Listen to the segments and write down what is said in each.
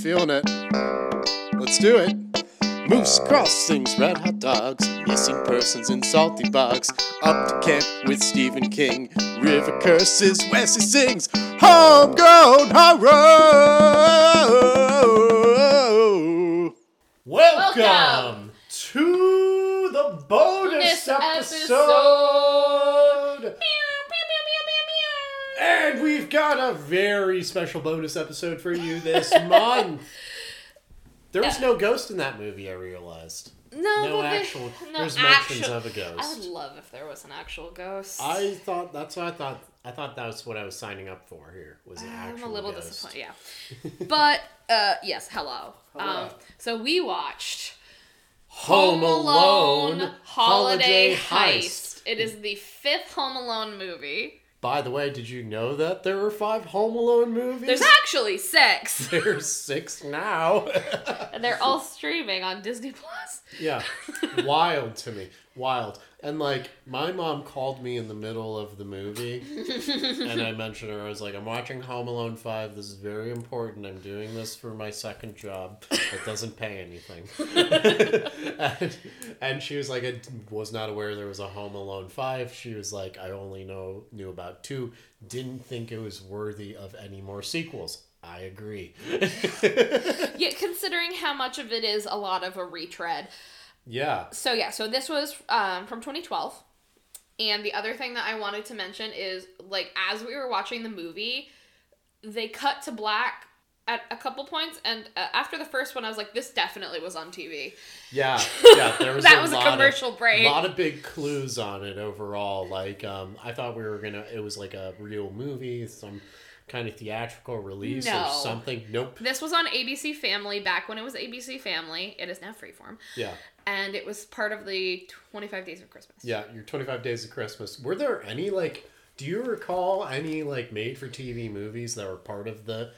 feeling it. Let's do it. Moose crossings, red hot dogs, missing persons in salty bogs. Up to camp with Stephen King. River curses, Wesley sings. Homegrown horror. Welcome, Welcome. to the bonus This episode. We've got a very special bonus episode for you this month. There was no ghost in that movie, I realized. No, No but they- actual. no there's mentions actual- of I would love if there was an actual ghost. I thought that's what I thought. I thought that was what I was signing up for here. Was an actual. I'm a little ghost. disappointed. Yeah, but uh, yes, hello. Hello. Um, so we watched Home Alone Holiday, Holiday Heist. Heist. It is the fifth Home Alone movie. By the way, did you know that there were five Home Alone movies? There's actually six, There's six now. and they're all streaming on Disney Plus. yeah, wild to me, wild. And like, my mom called me in the middle of the movie, and I mentioned her. I was like, "I'm watching Home Alone Five. This is very important. I'm doing this for my second job. It doesn't pay anything." and, and she was like, "I was not aware there was a Home Alone Five. She was like, "I only know knew about two. Didn't think it was worthy of any more sequels." I agree. Yeah, considering how much of it is a lot of a retread. Yeah. So yeah, so this was um, from 2012. And the other thing that I wanted to mention is like as we were watching the movie, they cut to black at a couple points and uh, after the first one I was like this definitely was on TV. Yeah, yeah, there was That a was a commercial of, break. A lot of big clues on it overall. Like, um, I thought we were gonna, it was like a real movie, some kind of theatrical release No. or something. Nope. This was on ABC Family back when it was ABC Family. It is now Freeform. Yeah, And it was part of the 25 Days of Christmas. yeah. Your Twenty Five Days of Christmas. Were there any like? Do you recall any like made for TV movies that were part of the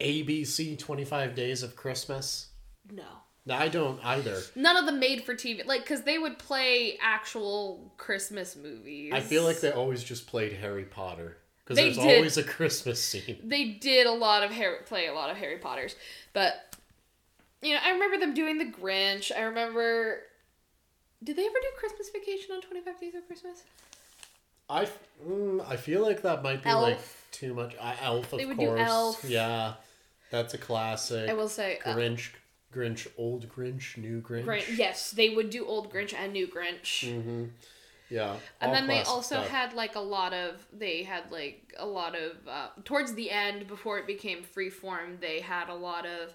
ABC Twenty Five Days of Christmas? No. No, I don't either. None of them made for TV. Like, because they would play actual Christmas movies. I feel like they always just played Harry Potter because there's did. always a Christmas scene. they did a lot of Harry play a lot of Harry Potters, but you know I remember them doing the Grinch. I remember. Did they ever do Christmas Vacation on Twenty Five Days of Christmas? I, mm, I feel like that might be like too much. Elf, of They would do course. Elf. Yeah, that's a classic. I will say. Uh, Grinch, Grinch, old Grinch, new Grinch. Grinch. Yes, they would do Old Grinch and New Grinch. Mm-hmm. Yeah. And all then they classic also stuff. had like a lot of they had like a lot of uh, towards the end before it became freeform they had a lot of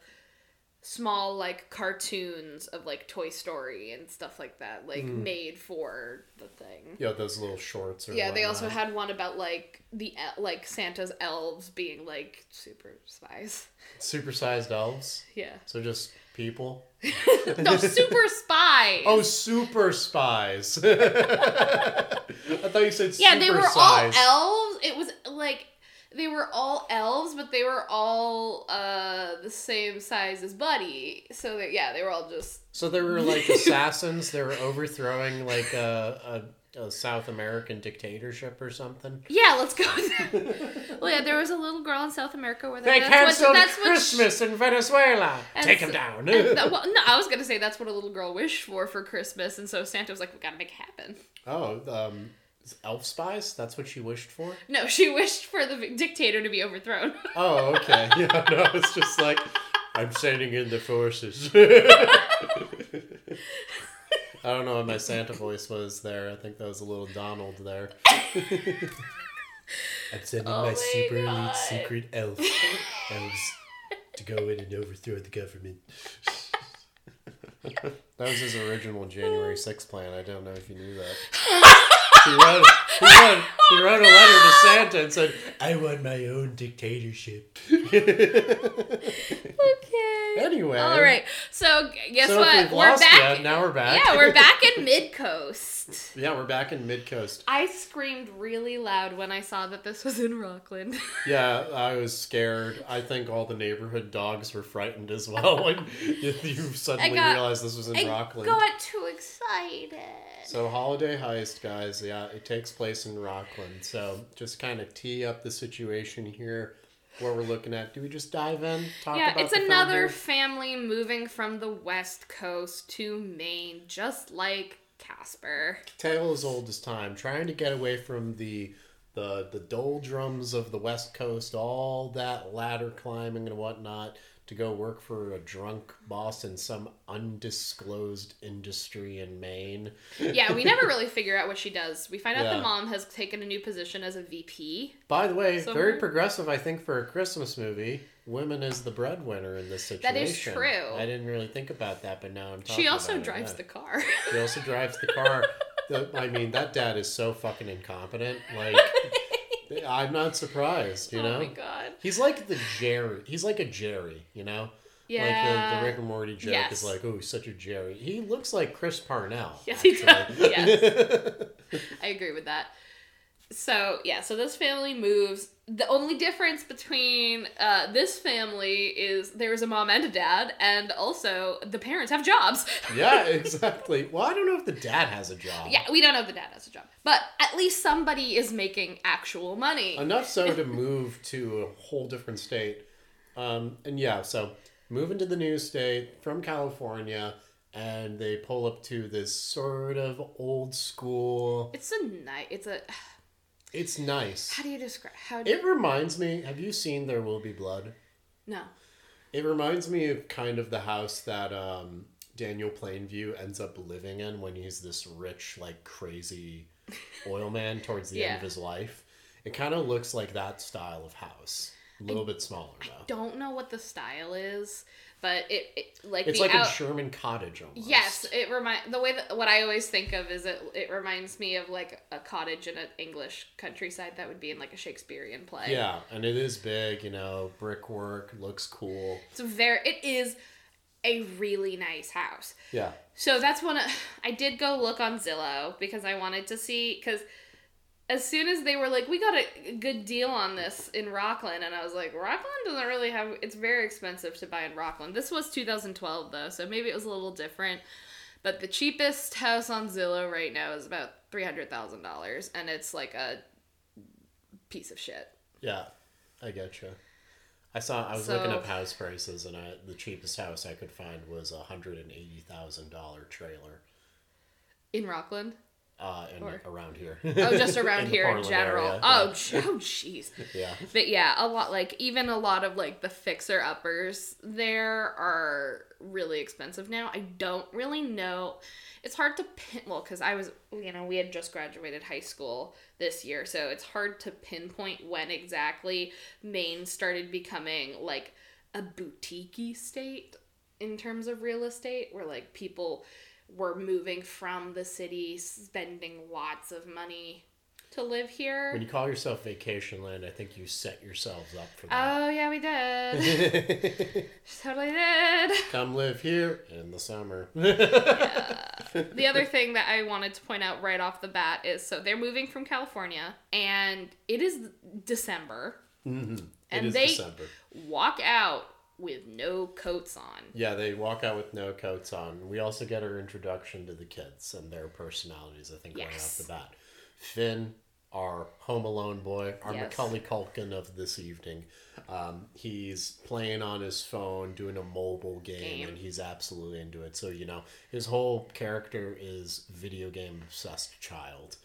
small like cartoons of like Toy Story and stuff like that like Mm. made for the thing. Yeah, those little shorts. Or Yeah, they also had one about like the like Santa's elves being like super spies. supersized elves. Yeah. So just people. no, super spies. Oh, super spies. I thought you said yeah, they were all elves. It was like they were all elves, but they were all uh the same size as Buddy. So they, yeah, they were all just So they were like assassins. they were overthrowing like a, a, a South American dictatorship or something. yeah. Let's go. With that. well, yeah, there was a little girl in South America where They that's canceled what, that's what Christmas in Venezuela. Take so- them down. that- well, no, I was gonna say that's what a little girl wished for for Christmas, and so Santa was like, "We gotta make it happen." oh, um, elf spies? That's what she wished for? No, she wished for the dictator to be overthrown. Oh, okay. Yeah, no, it's just like, I'm sending in the forces. I don't know what my Santa voice was there. I think that was a little Donald there. I'm sending Oh my my super elite secret elf elves to go in and overthrow the government. that was his original January 6th plan. I don't know if you knew that. He wrote, he, wrote, he oh, wrote a letter to Santa and said, I want my own dictatorship. okay. Anyway. All right. So guess so what? we've we're lost back. you, now we're back. Yeah, we're back in Mid Coast. yeah, we're back in Mid Coast. I screamed really loud when I saw that this was in Rockland. Yeah, I was scared. I think all the neighborhood dogs were frightened as well when you, you suddenly got- realized this was in Rockland. I Rockland. got too excited. So holiday heist, guys. Yeah, it takes place in Rockland. So just kind of tee up the situation here. what we're looking at. Do we just dive in? Talk yeah, it's the another family moving from the west coast to Maine, just like Casper. tale as old as time, trying to get away from the the the doldrums of the West Coast, all that ladder climbing and whatnot, to go work for a drunk boss in some undisclosed industry in Maine. Yeah, we never really figure out what she does. We find out Yeah. the mom has taken a new position as a VP. By the way, So- very progressive, I think, for a Christmas movie. Women is the breadwinner in this situation. That is true. I didn't really think about that, but now I'm talking She also it, drives yeah. the car. She also drives the car. The, I mean, that dad is so fucking incompetent. Like, I'm not surprised. You oh know, Oh my god. he's like the Jerry. He's like a Jerry. You know, Yeah. like the, the Rick and Morty joke Yes. is like, oh, he's such a Jerry. He looks like Chris Parnell. Yes, he does. Yes. I agree with that. So yeah, so this family moves. The only difference between uh, this family is there's a mom and a dad, and also the parents have jobs. yeah, exactly. Well, I don't know if the dad has a job. yeah, we don't know if the dad has a job, but at least somebody is making actual money. enough so to move to a whole different state. Um, and yeah, so move into the new state from California, and they pull up to this sort of old school. It's a night. It's a. It's nice. How do you describe? How do It reminds me. Have you seen There Will Be Blood? no? It reminds me of kind of the house that um, Daniel Plainview ends up living in when he's this rich, like crazy oil man towards the end of his life. It kind of looks like that style of house. A little bit smaller though. Don't know what the style is, but it, it like It's like out- a Sherman cottage almost. Yes, it remind the way that what I always think of is it it reminds me of like a cottage in an English countryside that would be in like a Shakespearean play. Yeah, and it is big, you know, brickwork, looks cool. It's a very it is a really nice house. Yeah. So that's one of, I did go look on Zillow because I wanted to see cuz as soon as they were like we got a good deal on this in Rockland and I was like Rockland doesn't really have it's very expensive to buy in Rockland. This was 2012 though, so maybe it was a little different. But the cheapest house on Zillow right now is about $300,000 and it's like a piece of shit. Yeah, I get you. I saw. I was So- looking up house prices, and I, the cheapest house I could find was a hundred and eighty thousand dollar trailer. In Rockland? Uh, in, Or- around here. Oh, just around In here in general. area, Oh, yeah. oh, jeez. yeah. But yeah, a lot like even a lot of like the fixer uppers there are really expensive now. I don't really know. It's hard to pin well cuz I was you know, we had just graduated high school this year, so it's hard to pinpoint when exactly Maine started becoming like a boutique state in terms of real estate where like people were moving from the city spending lots of money to live here. When you call yourself Vacation Land, I think you set yourselves up for that. Oh yeah, we did. totally did. Come live here in the summer. The other thing that I wanted to point out right off the bat is so they're moving from California and it is December. Mhm. And it is they- December. Walk out with no coats on. Yeah, they walk out with no coats on. We also get our introduction to the kids and their personalities, I think, right off the bat. Finn, our Home Alone boy, our Yes. Macaulay Culkin of this evening. Um, he's playing on his phone, doing a mobile game, Game. and he's absolutely into it. So, you know, his whole character is video game obsessed child.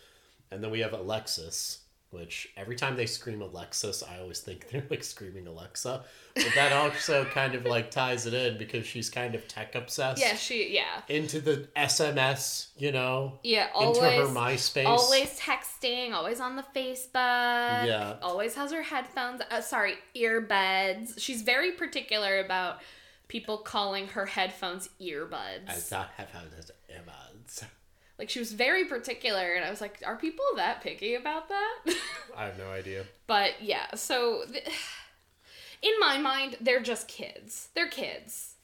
And then we have Alexis, which every time they scream Alexis, I always think they're like screaming Alexa. But that also kind of like ties it in because she's kind of tech obsessed. Yeah, she yeah. Into the SMS, you know, Yeah, into her always MySpace. always texting, always on the Facebook. Yeah. Always has her headphones, uh, sorry, earbuds. She's very particular about people calling her headphones earbuds. I thought have had this emeralds. Like she was very particular, and I was like, are people that picky about that? I have no idea. but yeah, so th- in my mind, they're just kids. They're kids,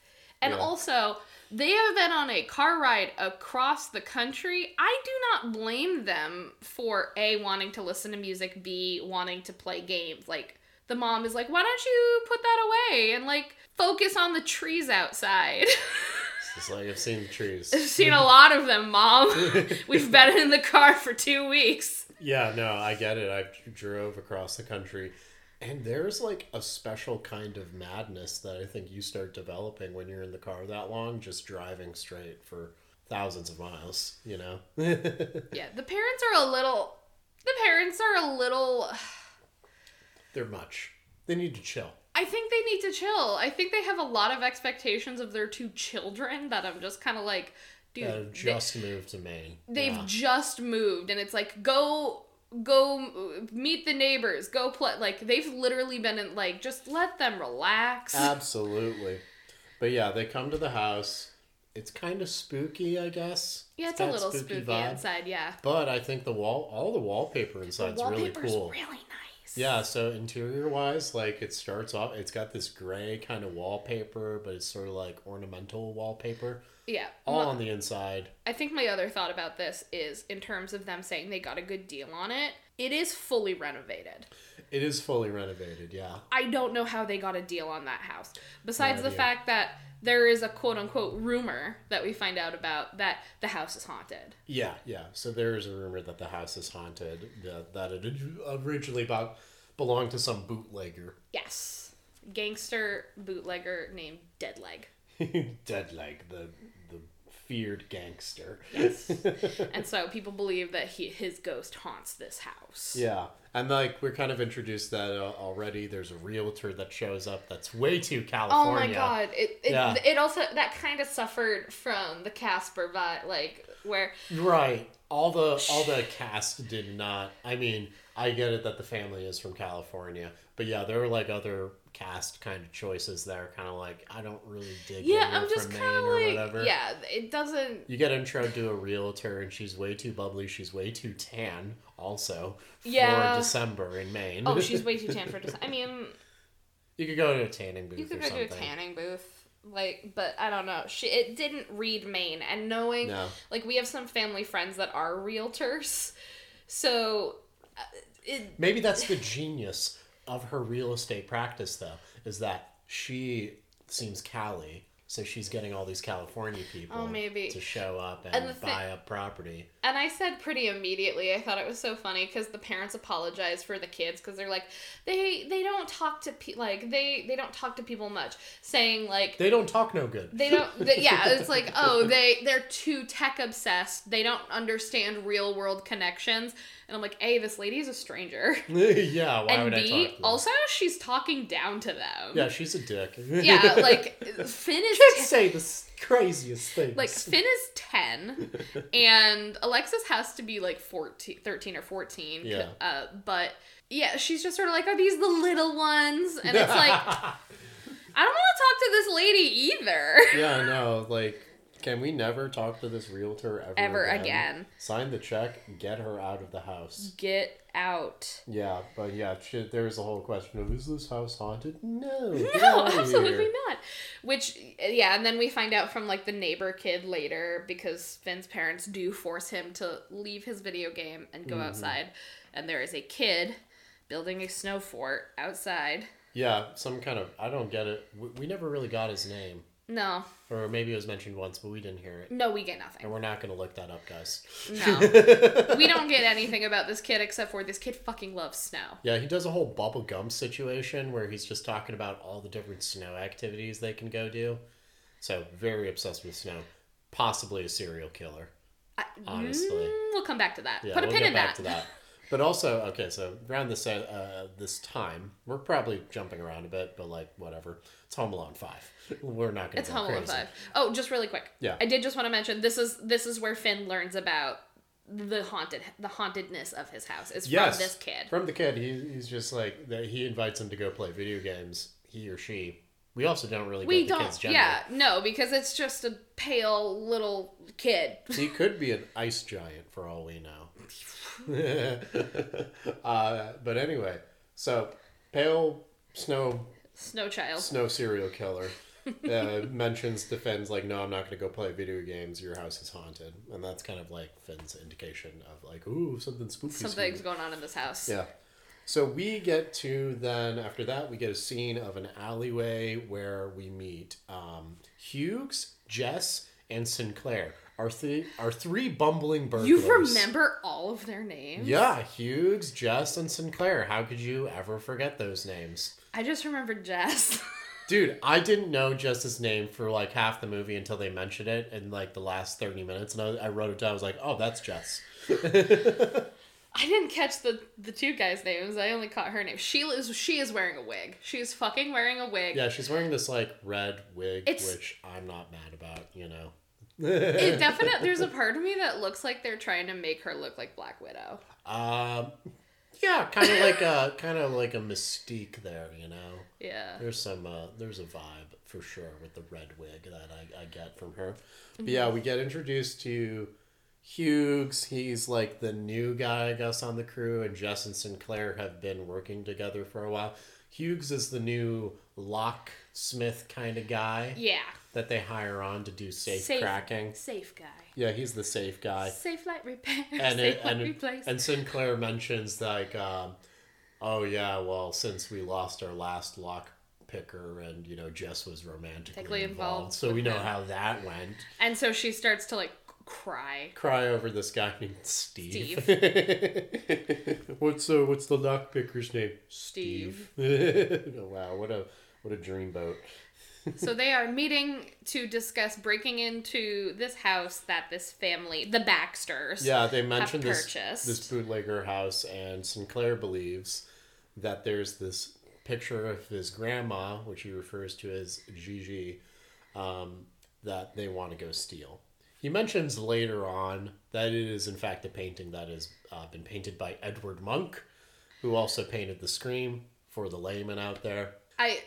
and Yeah. also they have been on a car ride across the country. I do not blame them for a wanting to listen to music, b wanting to play games. Like the mom is like, why don't you put that away and like focus on the trees outside. It's like I've seen the trees. I've seen a lot of them, Mom. We've been in the car for two weeks. Yeah, no, I get it. I drove across the country. And there's like a special kind of madness that I think you start developing when you're in the car that long, just driving straight for thousands of miles, you know? Yeah, the parents are a little. The parents are a little. They're much. They need to chill. I think they need to chill. I think they have a lot of expectations of their two children that I'm just kind of like, dude. That have they- just moved to Maine. they've Yeah. just moved, and it's like go go meet the neighbors, go play. Like they've literally been in like just let them relax. Absolutely. But yeah, they come to the house. It's kind of spooky, I guess. yeah, it's a little spooky, vibe. inside. Yeah, But I think the wall, all the wallpaper the is really cool. really. Yeah, so interior wise, like it starts off, it's got this gray kind of wallpaper, but it's sort of like ornamental wallpaper, yeah. all Well, on the inside. I think my other thought about this is in terms of them saying they got a good deal on it. It is fully renovated. It is fully renovated, yeah. I don't know how they got a deal on that house. Besides the fact that there is a quote unquote rumor that we find out about that the house is haunted. Yeah, yeah. So there is a rumor that the house is haunted, that, that it originally about, belonged to some bootlegger. Yes. Gangster bootlegger named Deadleg. Deadleg, the, the feared gangster. Yes. and so people believe that he his ghost haunts this house. Yeah, and like we're kind of introduced that uh, already. There's a realtor that shows up that's way too California. Oh my god. It it, Yeah. it also that kind of suffered from the Casper vibe like where Right. All the all the cast did not. I mean, I get it that the family is from California, but yeah, there were like other cast kind of choices that are kind of like I don't really dig. Yeah, I'm just kind of like whatever. yeah, it doesn't You get intro to a realtor, and she's way too bubbly. She's way too tan, also Yeah. for. December in Maine. Oh, she's way too tan for this. I mean, you could go to a tanning booth You could or go to a tanning booth, like, but I don't know. She it didn't read Maine, and knowing No. like we have some family friends that are realtors, so uh, it Maybe that's the genius of her real estate practice, though, is that she seems Cali, so she's getting all these California people Oh, maybe. to show up and, And thi- buy up property. and I said pretty immediately. I thought it was so funny because the parents apologize for the kids because they're like they they don't talk to pe- like they they don't talk to people much, saying like They don't talk no good. they don't th- yeah it's like oh they they're too tech obsessed they don't understand real world connections and i'm like a this lady is a stranger yeah, why and would I b talk to them? also she's talking down to them Yeah, she's a dick. yeah like finn is Can't say the craziest things. like finn is 10 and alexis has to be like 14 13 or 14 Yeah. uh, but yeah she's just sort of like are these the little ones and it's like i don't want to talk to this lady either yeah, no, like, can we never talk to this realtor ever, Ever again? again. Sign the check, get her out of the house. get out Yeah, but yeah, shit, there's a whole question of is this house haunted? No, No, absolutely not. Which, yeah, and then we find out from like the neighbor kid later because Finn's parents do force him to leave his video game and Mm-hmm. go outside, and there is a kid building a snow fort outside. Yeah, some kind of I don't get it. We, we never really got his name, No, or maybe it was mentioned once, but we didn't hear it, no, we get nothing. and we're not gonna look that up, guys. No, we don't get anything about this kid except for this kid fucking loves snow. Yeah, he does a whole Bubba Gump situation where he's just talking about all the different snow activities they can go do. So very obsessed with snow, possibly a serial killer. I, Honestly. Mm, we'll come back to that. Yeah, Put a we'll pin in back that. to that. But also, okay, so around this uh, this time, we're probably jumping around a bit, but like whatever. It's Home Alone five. We're not gonna It's go Home Alone. Five. Oh, just really quick. Yeah. I did just want to mention this is this is where Finn learns about the haunted the hauntedness of his house is Yes, from this kid. From the kid, he, he's just like that. He invites him to go play video games. He or she. We also don't really we get the kid's don't. Yeah, no, because it's just a pale little kid. He could be an ice giant for all we know. uh, but anyway, so pale snow Snow child. snow serial killer uh, mentions to Finn's like, no, I'm not going to go play video games. Your house is haunted, and that's kind of like Finn's indication of like, ooh, something spooky. Something's spooky. going on in this house. Yeah. So we get to then after that we get a scene of an alleyway where we meet um, Hughes, Jess, and Sinclair. Our three, our three bumbling burglars. You remember all of their names? Yeah, Hughes, Jess, and Sinclair. How could you ever forget those names? I just remembered Jess. Dude, I didn't know Jess's name for like half the movie until they mentioned it in like the last 30 minutes. And I, I wrote it down. I was like, oh, that's Jess. I didn't catch the the two guys' names. I only caught her name. Sheila is she is wearing a wig. She is fucking wearing a wig. Yeah, she's wearing this like red wig, It's- which I'm not mad about, you know. It definitely there's a part of me that looks like they're trying to make her look like Black Widow. Um, yeah, kind of like a kind of like a mystique there, you know. Yeah. There's some uh, there's a vibe for sure with the red wig that I, I get from her. But yeah, we get introduced to Hughes. He's like the new guy, I guess, on the crew, and Jess and Sinclair have been working together for a while. Hughes is the new locksmith kind of guy Yeah. That they hire on to do safe, Safe. cracking. Safe guy. Yeah, he's the safe guy. Safe light repair. and safe it, light and, replace. and Sinclair mentions like, um, oh yeah, well since we lost our last lock picker and you know Jess was romantically involved, involved so we know him. how that went. And so she starts to like cry. Cry over this guy named Steve. Steve. what's uh, what's the lock picker's name? Steve. oh, wow, what a what a dreamboat. So they are meeting to discuss breaking into this house that this family, the Baxters, Yeah, they mentioned this purchased. this bootlegger house, and Sinclair believes that there's this picture of his grandma, which he refers to as Gigi, um, that they want to go steal. He mentions later on that it is in fact a painting that has uh, been painted by Edward Munch, who also painted the Scream for the layman out there. I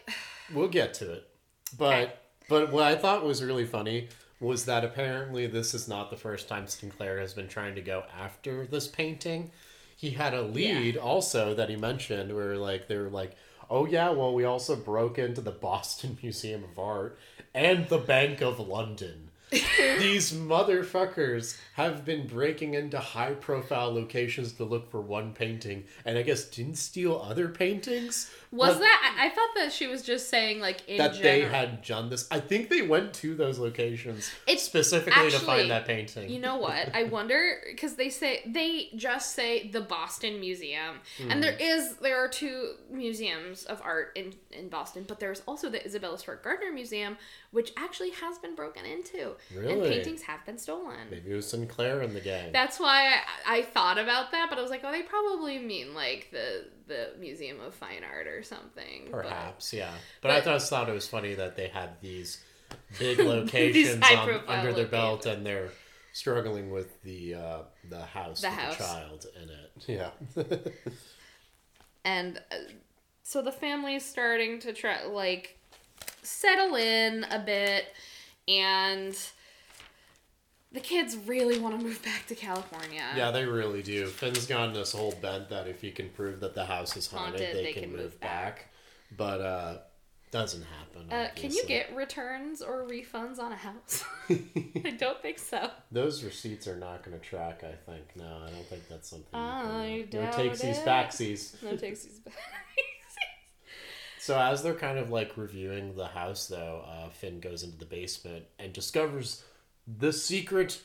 We'll get to it. But but what I thought was really funny was that apparently this is not the first time Sinclair has been trying to go after this painting. He had a lead also that he mentioned where like they were like, "Oh yeah, well we also broke into the Boston Museum of Art and the Bank of London." These motherfuckers have been breaking into high profile locations to look for one painting and I guess didn't steal other paintings. Was But- that. I, thought that she was just saying like in that general. they had done this. I think they went to those locations It's specifically to find that painting. You know what? I wonder because they say they just say the Boston Museum, and there Hmm. there are two museums of art in in Boston, but there's also the Isabella Stewart Gardner Museum, which actually has been broken into, and paintings have been stolen. Maybe it was Sinclair in the gang. That's why I, I thought about that, but I was like, oh, they probably mean like the the Museum of Fine Art or something. but- Perhaps, yeah. But, I but- just thought it was funny that they had these big locations on, under their belt locations. and they're struggling with the uh, the house The with house. the child in it. Yeah. and uh, so the family's starting to try like settle in a bit and the kids really want to move back to california yeah, they really do. Finn's gone this whole bent that if he can prove that the house is haunted, Haunted, they, can, move, back. But uh doesn't happen. uh, can you get returns or refunds on a house i don't think so Those receipts are not going to track, I think. No, I don't think that's something. I you can, uh, no doubt takesies, it. backsies. no takesies back So as they're kind of like reviewing the house, though, uh, Finn goes into the basement and discovers the secret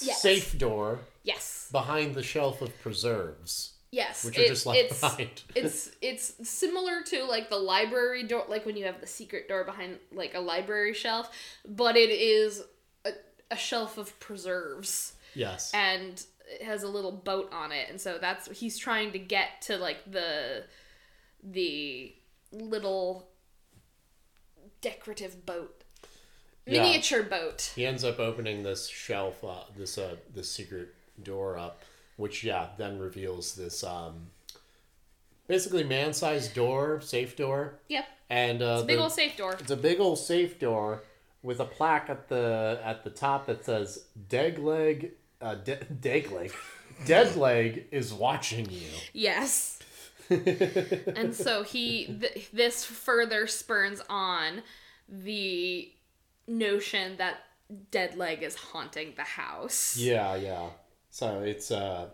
Yes. safe door yes behind the shelf of preserves, yes which are it- just left it's, behind. it's it's similar to like the library door like when you have the secret door behind like a library shelf but it is a, a shelf of preserves yes. and it has a little boat on it and so that's he's trying to get to like the the little decorative boat Yeah. miniature boat He ends up opening this shelf, uh, this uh, this secret door up, which yeah, then reveals this um, basically man-sized door, safe door, yep and uh, big the- old safe door It's a big old safe door with a plaque at the at the top that says "Degleg, uh, De- Degleg, Deadleg is watching you." Yes. and so he th- this further spurns on the notion that dead leg is haunting the house. Yeah, yeah. So it's uh,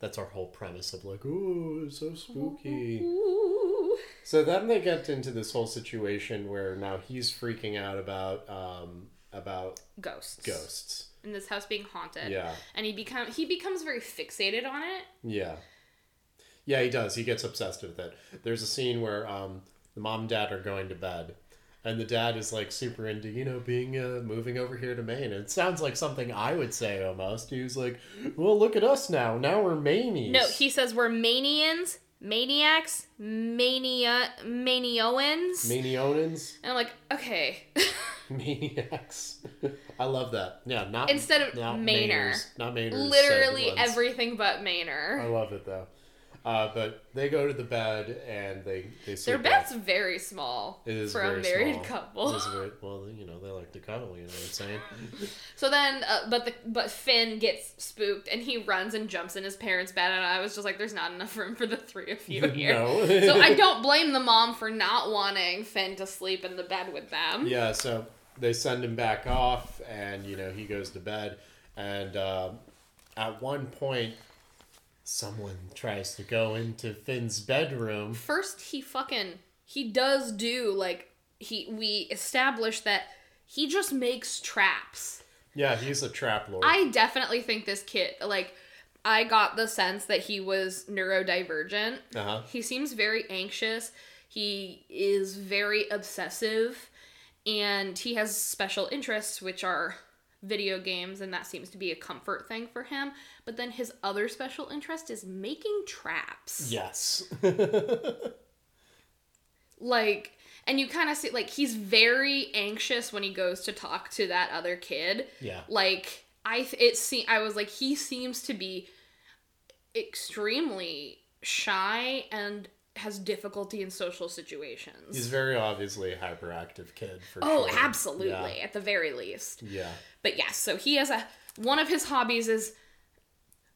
that's our whole premise of like, ooh, it's so spooky. Ooh. So then they get into this whole situation where now he's freaking out about um, about ghosts. ghosts. And this house being haunted. Yeah. And he become he becomes very fixated on it. Yeah. Yeah, he does. He gets obsessed with it. There's a scene where um, the mom and dad are going to bed, and the dad is like super into, you know, being uh, moving over here to Maine. It sounds like something I would say almost. He was like, "Well, look at us now. Now we're Manies." No, he says we're manians, maniacs, mania manioans. Manionans, and I'm like, okay. maniacs. I love that. Yeah, not Instead of not Mainer. Mainers, not Mainers. Literally everything but Mainer. I love it though. Uh, but they go to the bed and they they sleep Their bed's off. very small It is for a married small. couple. Very, well, you know, they like to cuddle. You know what I'm saying? So then, uh, but the but Finn gets spooked and he runs and jumps in his parents' bed, and I was just like, "There's not enough room for the three of you here." no. so I don't blame the mom for not wanting Finn to sleep in the bed with them. Yeah, so they send him back off, and you know he goes to bed, and um, at one point, someone tries to go into Finn's bedroom. First, he fucking he does do like he we established that he just makes traps. Yeah, he's a trap lord. I definitely think this kid like I got the sense that he was neurodivergent. Uh huh. He seems very anxious. He is very obsessive and he has special interests which are video games and that seems to be a comfort thing for him. But then his other special interest is making traps. Yes. Like and you kind of see like he's very anxious when he goes to talk to that other kid. yeah. like i it se- i was like he seems to be extremely shy and has difficulty in social situations He's very obviously a hyperactive kid for oh sure. absolutely at the very least Yeah. yeah. but yes so he has a one of his hobbies is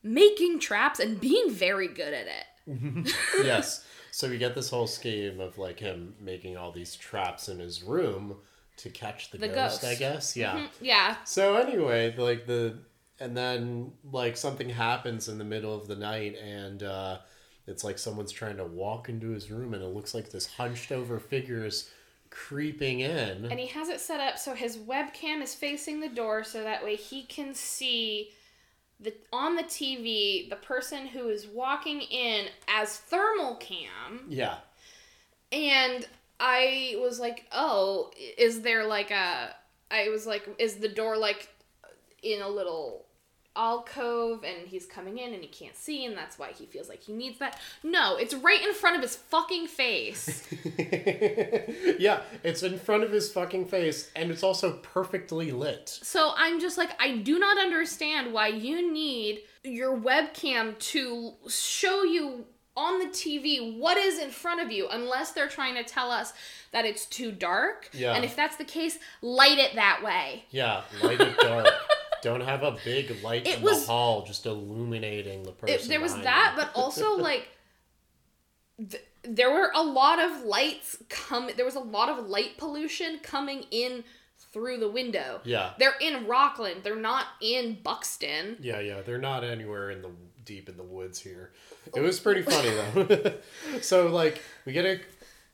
making traps and being very good at it yes. So we get this whole scheme of like him making all these traps in his room to catch the, The ghost, ghost. I guess. Yeah. Mhm, yeah So anyway, like the and then like something happens in the middle of the night and uh it's like someone's trying to walk into his room and it looks like this hunched over figure is creeping in. and he has it set up so his webcam is facing the door so that way he can see the on the TV the person who is walking in as thermal cam yeah. and I was like, "Oh, is there like a I was like, is the door like in a little alcove and he's coming in and he can't see and that's why he feels like he needs that. No, it's right in front of his fucking face. yeah, it's in front of his fucking face and it's also perfectly lit. So I'm just like, I do not understand why you need your webcam to show you on the TV what is in front of you, unless they're trying to tell us that it's too dark. Yeah. And if that's the case, light it that way. Yeah, light it dark. Don't have a big light It in was- the hall just illuminating the person. It, there was that, you. but also like. Th- there were a lot of lights come there was a lot of light pollution coming in through the window Yeah. they're in rockland they're not in buxton Yeah, yeah, they're not anywhere in the deep in the woods here. It was pretty funny though. so like we get a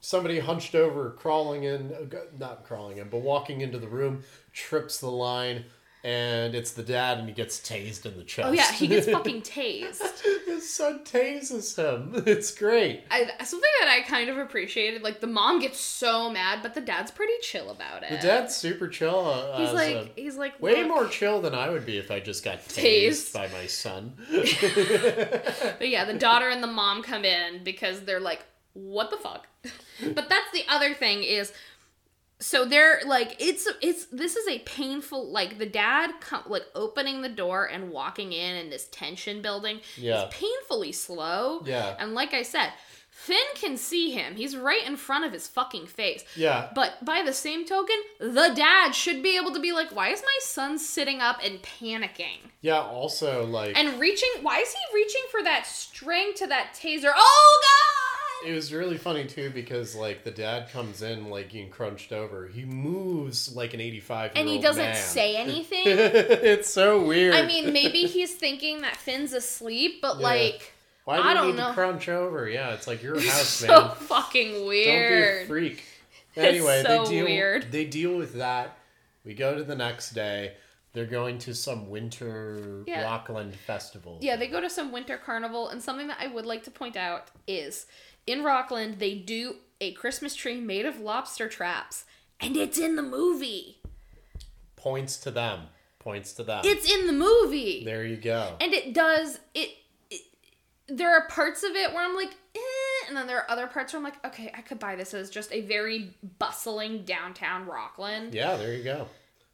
somebody hunched over, crawling in, uh, not crawling in, but walking into the room, trips the line, and it's the dad, and he gets tased in the chest. oh yeah he gets fucking tased His son tases him. It's great. I, something that I kind of appreciated, like the mom gets so mad, but the dad's pretty chill about it. The dad's super chill. Uh, he's like, a- he's like, way "Look." more chill than I would be if I just got Tased. tased by my son. But yeah, the daughter and the mom come in because they're like, what the fuck? but that's the other thing is, so they're like, it's it's this is a painful like the dad come like opening the door and walking in and this tension building Yeah. is painfully slow. Yeah. And like I said, Finn can see him. He's right in front of his fucking face. Yeah. But by the same token, the dad should be able to be like, why is my son sitting up and panicking? Yeah, also like And reaching, why is he reaching for that string to that taser? Oh, God! It was really funny too because like the dad comes in like getting crunched over. He moves like an eighty-five And he doesn't man. say anything. it's so weird. I mean, maybe he's thinking that Finn's asleep, but Yeah. like, why do I you don't need know. to crunch over? Yeah, it's like you're a house so man. fucking Don't be a weird. freak. It's Anyway, so they deal weird. they deal with that We go to the next day. They're going to some winter Yeah. Rockland festival. Yeah, they go to some winter carnival, and something that I would like to point out is in Rockland they do a Christmas tree made of lobster traps, and it's in the movie. Points to them. Points to them. It's in the movie, there you go. and it does it, it. There are parts of it where I'm like, eh, and then there are other parts where I'm like, okay, I could buy this as just a very bustling downtown Rockland. Yeah, there you go.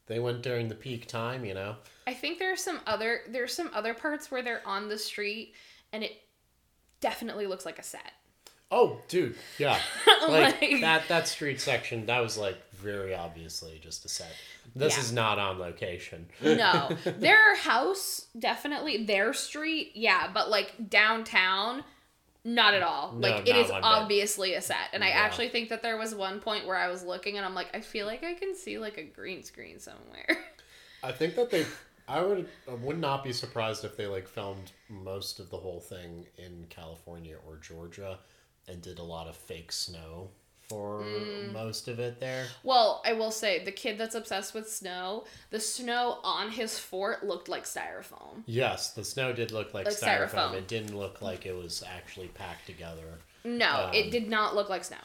They went during the peak time, you know. I think there's some other there's some other parts where they're on the street, and it definitely looks like a set. Oh, dude, yeah. Like, Like- that that street section, that was like very obviously just a set. This Yeah. is not on location. No, their house definitely their street, yeah, but like downtown, not at all. No, like it is one bit. obviously a set, and I actually think that there was one point where I was looking and I'm like, I feel like I can see like a green screen somewhere. I think that they I would I would not be surprised if they like filmed most of the whole thing in California or Georgia and did a lot of fake snow for Mm. most of it there. well, I will say the kid that's obsessed with snow, the snow on his fort looked like styrofoam. Yes, the snow did look like, Like styrofoam. styrofoam. It didn't look like it was actually packed together. No, Um, it did not look like snow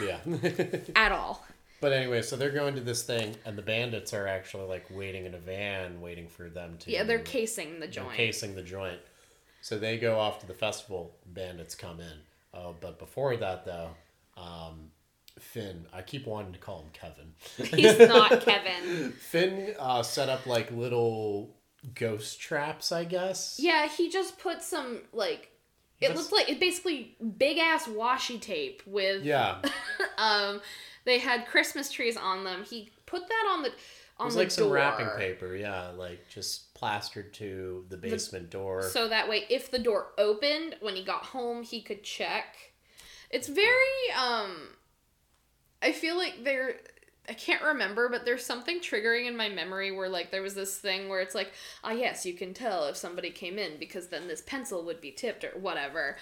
Yeah. at all. But anyway, so they're going to this thing, and the bandits are actually like waiting in a van, waiting for them to. Yeah, they're casing the they're joint. casing the joint. So they go off to the festival. Bandits come in. Uh, but before that, though, um, Finn, I keep wanting to call him Kevin. He's not Kevin. Finn uh, set up like little ghost traps, I guess. Yeah, he just put some like it Just- looked like it basically big ass washi tape with Yeah. um they had Christmas trees on them. He put that on the It was the like some wrapping paper, yeah, like just plastered to the basement door. So that way if the door opened when he got home, he could check. It's very um I feel like there I can't remember, but there's something triggering in my memory where like there was this thing where it's like, ah yes, you can tell if somebody came in because then this pencil would be tipped or whatever.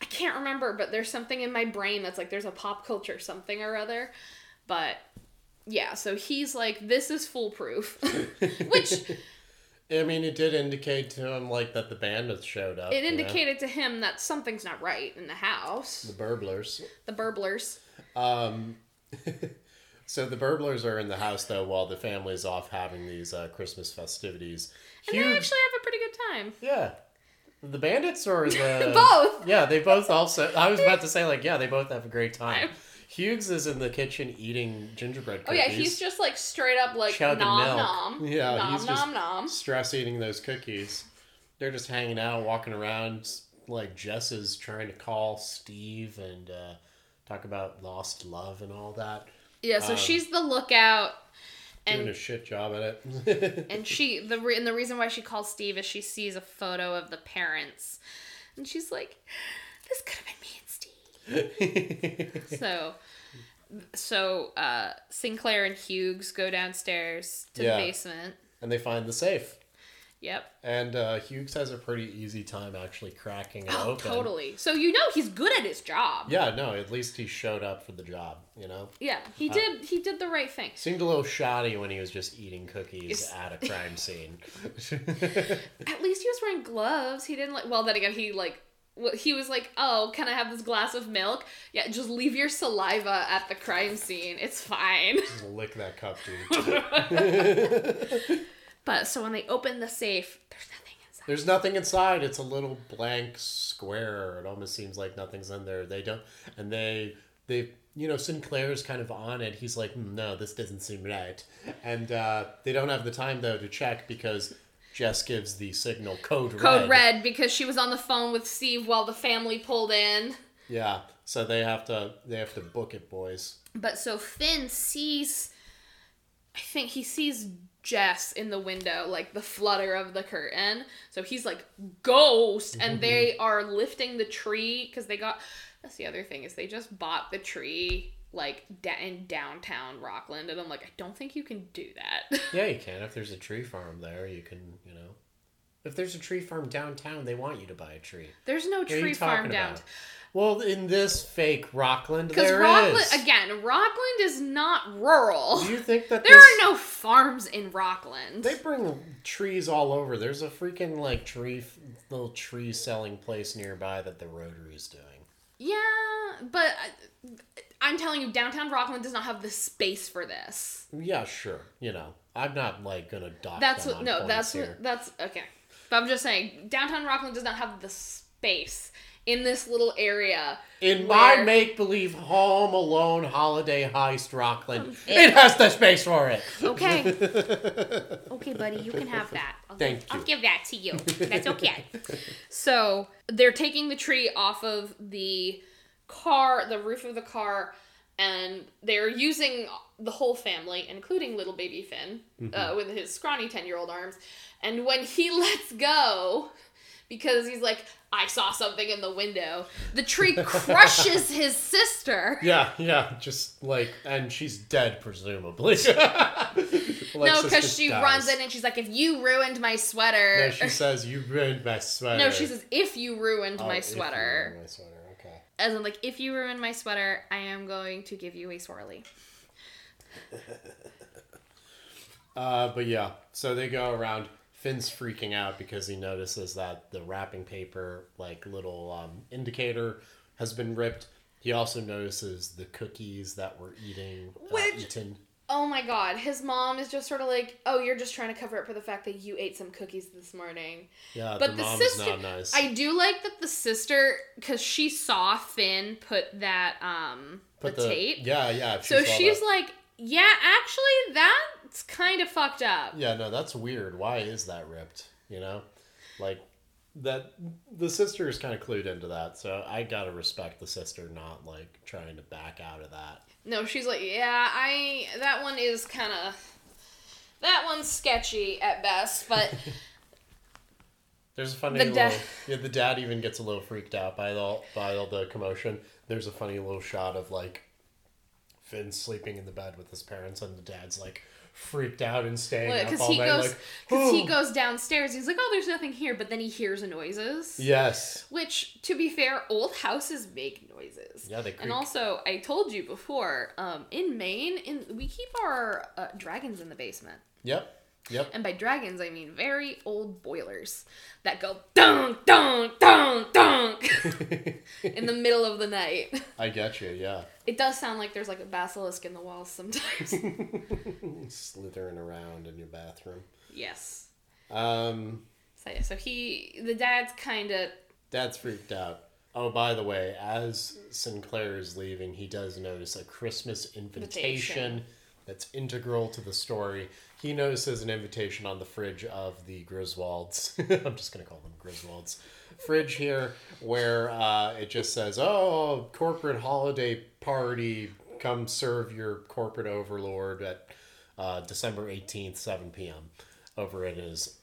I can't remember, but there's something in my brain that's like there's a pop culture something or other. But yeah, so he's like, this is foolproof. Which I mean, it did indicate to him like that the bandits showed up. it you know? indicated to him that something's not right in the house. the burglars. The burblers. Um, so the burglars are in the house though, while the family's off having these uh, Christmas festivities. And they actually have a pretty good time. yeah. The bandits or the Both. Yeah, they both also. I was about to say like, yeah, they both have a great time. Hughes is in the kitchen eating gingerbread cookies. Oh yeah, he's just like straight up like Chugging nom milk. nom. Yeah, nom he's just- nom nom. stress eating those cookies. They're just hanging out, walking around. Like Jess is trying to call Steve and uh, talk about lost love and all that. Yeah, so Um, she's the lookout, And, Doing a shit job at it. and she the re- and the reason why she calls Steve is she sees a photo of the parents, and she's like, "This could have been me and Steve." so, so uh, Sinclair and Hughes go downstairs to Yeah. the basement. and they find the safe. Yep. And uh, Hughes has a pretty easy time actually cracking it Oh, open. totally. So you know he's good at his job. Yeah, no, at least he showed up for the job, you know? Yeah, he Uh, did. He did the right thing. Seemed a little shoddy when he was just eating cookies It's- at a crime scene. At least he was wearing gloves. He didn't like. Well, then again, he like. Wh- He was like, "Oh, can I have this glass of milk?" Yeah, just leave your saliva at the crime scene. It's fine. Just lick that cup, dude. But so when they open the safe, there's nothing inside. There's nothing inside. It's a little blank square. It almost seems like nothing's in there. They don't, and they, they, you know, Sinclair's kind of on it. He's like, "Hmm, no, this doesn't seem right, and uh, they don't have the time though to check because Jess gives the signal code red. Code red because she was on the phone with Steve while the family pulled in. Yeah, so they have to, they have to book it, boys. But so Finn sees, I think he sees Jess in the window, like the flutter of the curtain. So he's like, ghost! And they are lifting the tree because they got. That's the other thing is they just bought the tree like da- in downtown Rockland, and I'm like, I don't think you can do that. Yeah, you can if there's a tree farm there. You can, you know. If there's a tree farm downtown, they want you to buy a tree. There's no What tree farm talking down. Well, in this fake Rockland, there Rockland is. again, Rockland is not rural. Do you think that There this, are no farms in Rockland. They bring trees all over. There's a freaking like tree, little tree selling place nearby that the Rotary's doing. Yeah, but I, I'm telling you, downtown Rockland does not have the space for this. Yeah, sure. You know, I'm not like gonna dock That's what. No, that's here. what, that's okay. But I'm just saying, downtown Rockland does not have the space in this little area. In where- my make believe Home Alone holiday heist Rockland, um, it has the space for it. Okay. okay, buddy, you can have that. I'll Thank give, I'll give that to you. That's okay. so they're taking the tree off of the car, the roof of the car, and they're using the whole family, including little baby Finn, uh, with his scrawny 10 year old arms. And when he lets go, because he's like, I saw something in the window, the tree crushes his sister. Yeah, yeah, just like, and she's dead, presumably. No, because she runs in and she's like, if you ruined my sweater. No, she says, You ruined my sweater. No, she says, if you ruined Oh, my if you sweater. ruined my sweater. As in, like, if you ruin my sweater, I am going to give you a swirly. Uh, but yeah, so they go around. Finn's freaking out because he notices that the wrapping paper, like little um, indicator, has been ripped. He also notices the cookies that were eating, uh, Which- eaten. Oh my god, his mom is just sort of like, oh, you're just trying to cover up for the fact that you ate some cookies this morning. Yeah, But the, the sister, not nice. I do like that the sister, because she saw Finn put that, um, But the, tape. Yeah, yeah. she so she's that. like, yeah, actually, that's kind of fucked up. Yeah, no, that's weird. Why is that ripped? You know, like that. The sister is kind of clued into that, so I gotta respect the sister not like trying to back out of that. No, she's like, yeah, I that one is kind of that one's sketchy at best, but There's a funny The little. da- yeah, the dad even gets a little freaked out by all by all the commotion. There's a funny little shot of like Finn sleeping in the bed with his parents, and the dad's like freaked out and staying up because all he night. goes like, because he "Oh." goes downstairs, he's like, oh, there's nothing here, but then he hears noises. Yes. Which, to be fair, old houses make noises. Yeah, they creak. And also, I told you before, um, in Maine, in we keep our uh, dragons in the basement. Yep. Yep. And by dragons, I mean very old boilers that go dunk, dunk, dunk, dunk in the middle of the night. I get you. Yeah. It does sound like there's like a basilisk in the walls sometimes. Slithering around in your bathroom. yes. Um, So yeah, so he, the dad's kind of Dad's freaked out. Oh, by the way, as Sinclair is leaving, he does notice a Christmas invitation Invitation. that's integral to the story. He notices an invitation on the fridge of the Griswolds. I'm just going to call them Griswolds. Fridge here, where uh, it just says, Oh, corporate holiday party. Come serve your corporate overlord at uh, December 18th, 7 p.m. over at his,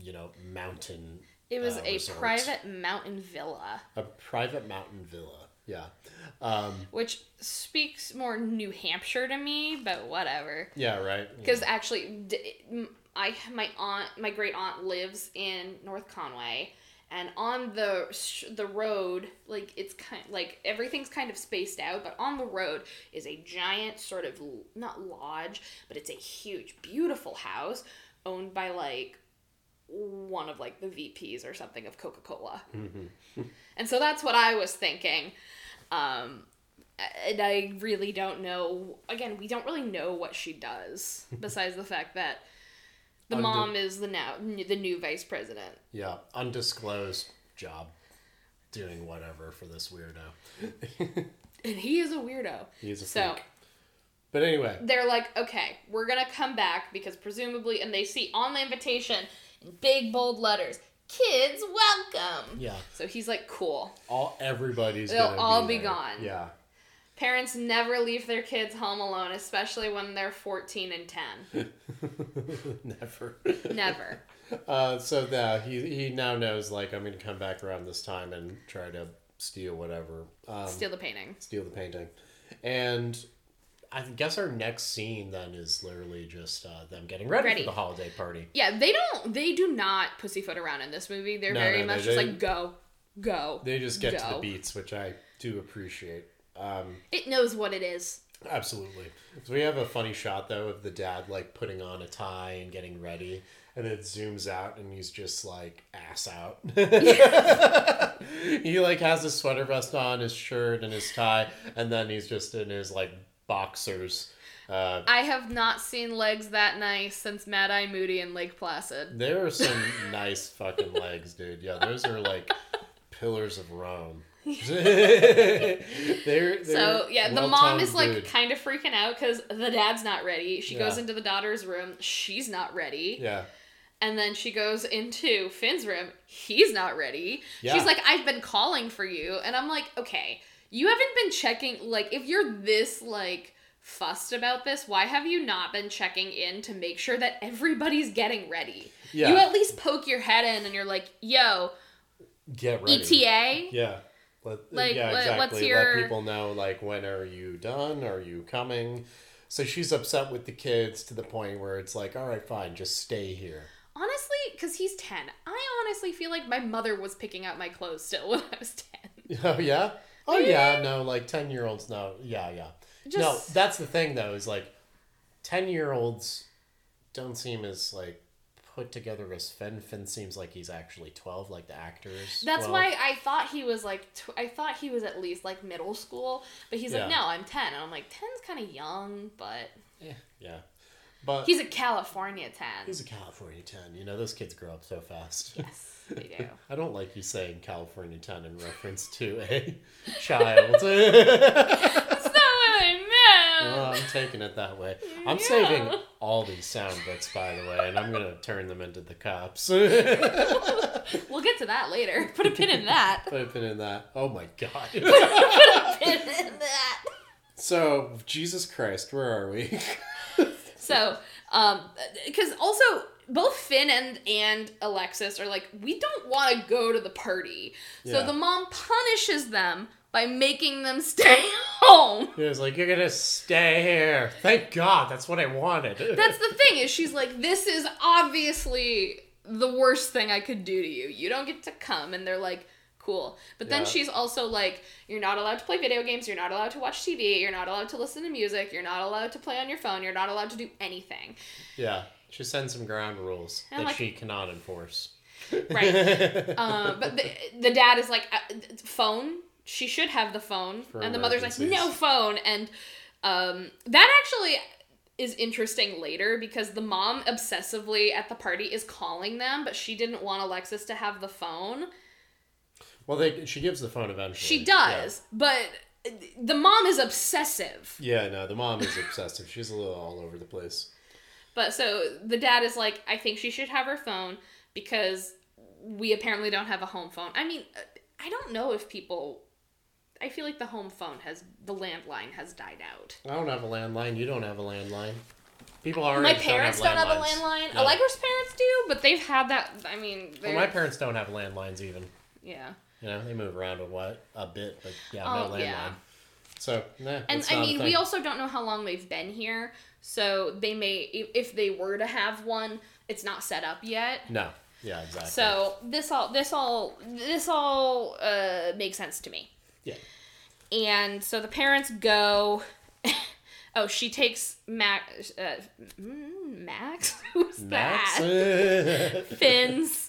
you know, mountain. It was uh, a resort. private mountain villa, A private mountain villa. Yeah. Um, which speaks more New Hampshire to me, but whatever. yeah, right. Because actually, d- m- I my aunt, my great aunt lives in North Conway, and on the the road, like it's kind like everything's kind of spaced out, but on the road is a giant sort of not lodge, but it's a huge, beautiful house owned by like one of like the VPs or something of Coca Cola, and so that's what I was thinking. Um, and I really don't know. Again, we don't really know what she does besides the fact that the Unde- mom is the now the new vice president. Yeah, undisclosed job doing whatever for this weirdo. And he is a weirdo. He's a So- freak. But anyway, They're like, okay, we're gonna come back because presumably, and they see on the invitation in big bold letters, "Kids welcome." yeah, So he's like, cool. all everybody's They'll gonna all be, be gone. Yeah. Parents never leave their kids home alone, especially when they're fourteen and ten. Never. Never. Uh, so now he he now knows like I'm gonna come back around this time and try to steal whatever. Um, Steal the painting. steal the painting. And I guess our next scene then is literally just uh, them getting ready, Ready. for the holiday party. Yeah, they don't. They do not pussyfoot around in this movie. They're No, very no, much they- just they- like go, go. They just get to the beats, which I do appreciate. Um, It knows what it is. Absolutely. So we have a funny shot though of the dad like putting on a tie and getting ready, and it zooms out and he's just like ass out. he like has his sweater vest on, his shirt and his tie, and then he's just in his like boxers. Uh, I have not seen legs that nice since Mad Eye Moody and Lake Placid. there are some nice fucking legs, dude. Yeah, those are like pillars of Rome. they're, they're So yeah, the mom is like dude. kind of freaking out because the dad's not ready. She goes into the daughter's room. She's not ready. yeah. And then she goes into Finn's room. He's not ready. Yeah. She's like, I've been calling for you. And I'm like, okay, you haven't been checking. Like, if you're this, like, fussed about this, why have you not been checking in to make sure that everybody's getting ready? Yeah. You at least poke your head in and you're like, yo, Get ready. ETA? Yeah. Let, Like, yeah, what- exactly. what's your- Let people know, like, when are you done? Are you coming? So she's upset with the kids to the point where it's like, all right, fine, just stay here. Honestly, because he's 10, I honestly feel like my mother was picking out my clothes still when I was 10. Oh, yeah? Oh, yeah, no, like 10 year olds, no. Yeah, yeah. no, that's the thing, though, is like 10 year olds don't seem as, like, put together as Finn. Finn seems like he's actually 12, like the actors. That's 12. why I thought he was like, tw- I thought he was at least like middle school, but he's Yeah. like, no, I'm 10. And I'm like, 10's kind of young, but eh, Yeah. yeah. But he's a California 10. he's a California 10. You know, those kids grow up so fast. yes, they do. I don't like you saying California 10 in reference to a child. That's not what I meant. well, I'm taking it that way. I'm Yeah. saving all these sound bits, by the way, and I'm going to turn them into the cops. We'll get to that later. Put a pin in that. Put a pin in that. Oh my god. Put a pin in that. so, Jesus Christ, where are we? So, um, because also both Finn and and Alexis are like, we don't want to go to the party. So Yeah. the mom punishes them by making them stay home. He was like, You're going to stay here. Thank God, that's what I wanted. That's the thing is she's like, this is obviously the worst thing I could do to you. You don't get to come, and they're like. Cool. But then Yeah. she's also like, you're not allowed to play video games, you're not allowed to watch TV, you're not allowed to listen to music, you're not allowed to play on your phone, you're not allowed to do anything. yeah, she sends some ground rules that like- she cannot enforce. Right. um, but the, the dad is like, uh, phone. She should have the phone, For and the mother's like, no phone. And um, that actually is interesting later because the mom obsessively at the party is calling them, but she didn't want Alexis to have the phone. Well, they, she gives the phone eventually. She does, but the mom is obsessive. Yeah. yeah, no, the mom is obsessive. She's a little all over the place. But so the dad is like, I think she should have her phone because we apparently don't have a home phone. I mean, uh, I don't know if people. I feel like the home phone has the landline has died out. I don't have a landline. You don't have a landline. People are. My parents don't have, a landline. No. Allegra's parents do, but they've had that. I mean, Well, my parents don't have landlines even. yeah. You know, they move around a what a bit, but yeah, Oh, no landline. yeah. So, nah, And I mean, we also don't know how long they've been here, so they may, if they were to have one, it's not set up yet. no, yeah, exactly. So this all this all this all uh, makes sense to me. yeah, And so the parents go. oh, she takes Max. Uh, mm, Max? Who's Max. that? Finn's.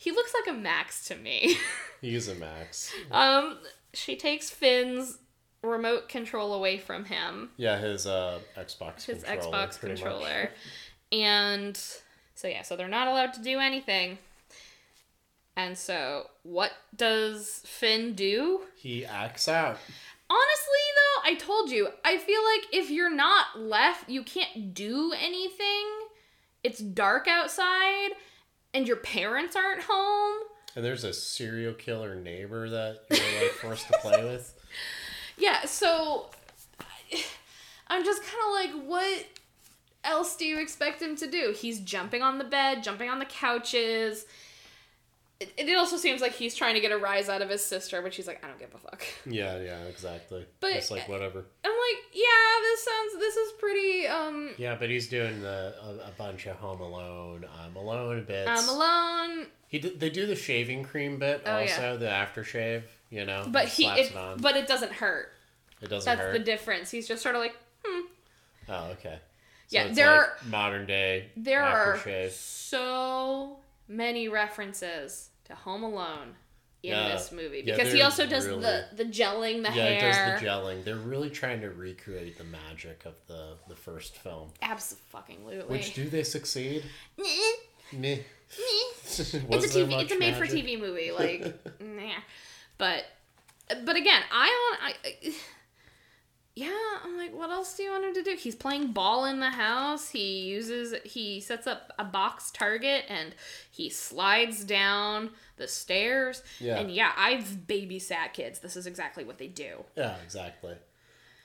He looks like a Max to me. He's a Max. um, she takes Finn's remote control away from him, Yeah, his uh, Xbox. his controller, Xbox controller, and so yeah, so they're not allowed to do anything. And so, what does Finn do? He acts out. Honestly, though, I told you, I feel like if you're not left, you can't do anything. It's dark outside, and your parents aren't home. And there's a serial killer neighbor that you're like forced to play with. Yeah, so I'm just kind of like, what else do you expect him to do? He's jumping on the bed, jumping on the couches. It, it also seems like he's trying to get a rise out of his sister, but she's like, I don't give a fuck. Yeah, yeah, exactly. But- it's like whatever. I'm like, yeah, this sounds, this is pretty, um, Yeah, but he's doing the, a, a bunch of Home Alone, I'm alone bits. I'm alone. He d- they do the shaving cream bit Oh, yeah. also, the aftershave. You know, But he, it, it but it doesn't hurt. it doesn't That's hurt. the difference. He's just sort of like, hmm. oh, okay. So Yeah, there like are- modern day There are aftershave. so many references to Home Alone in Yeah. this movie Yeah, because he also does really- the the gelling the yeah, hair. does the gelling. They're really trying to recreate the magic of the the first film. Absolutely. Which do they succeed? Meh. it's a TV. It's a made for TV movie. Like, nah. But, but again, I. I, I- yeah, I'm like, what else do you want him to do? He's playing ball in the house. He uses. He sets up a box target and he slides down the stairs. Yeah. And yeah, I've babysat kids. This is exactly what they do. Yeah, exactly.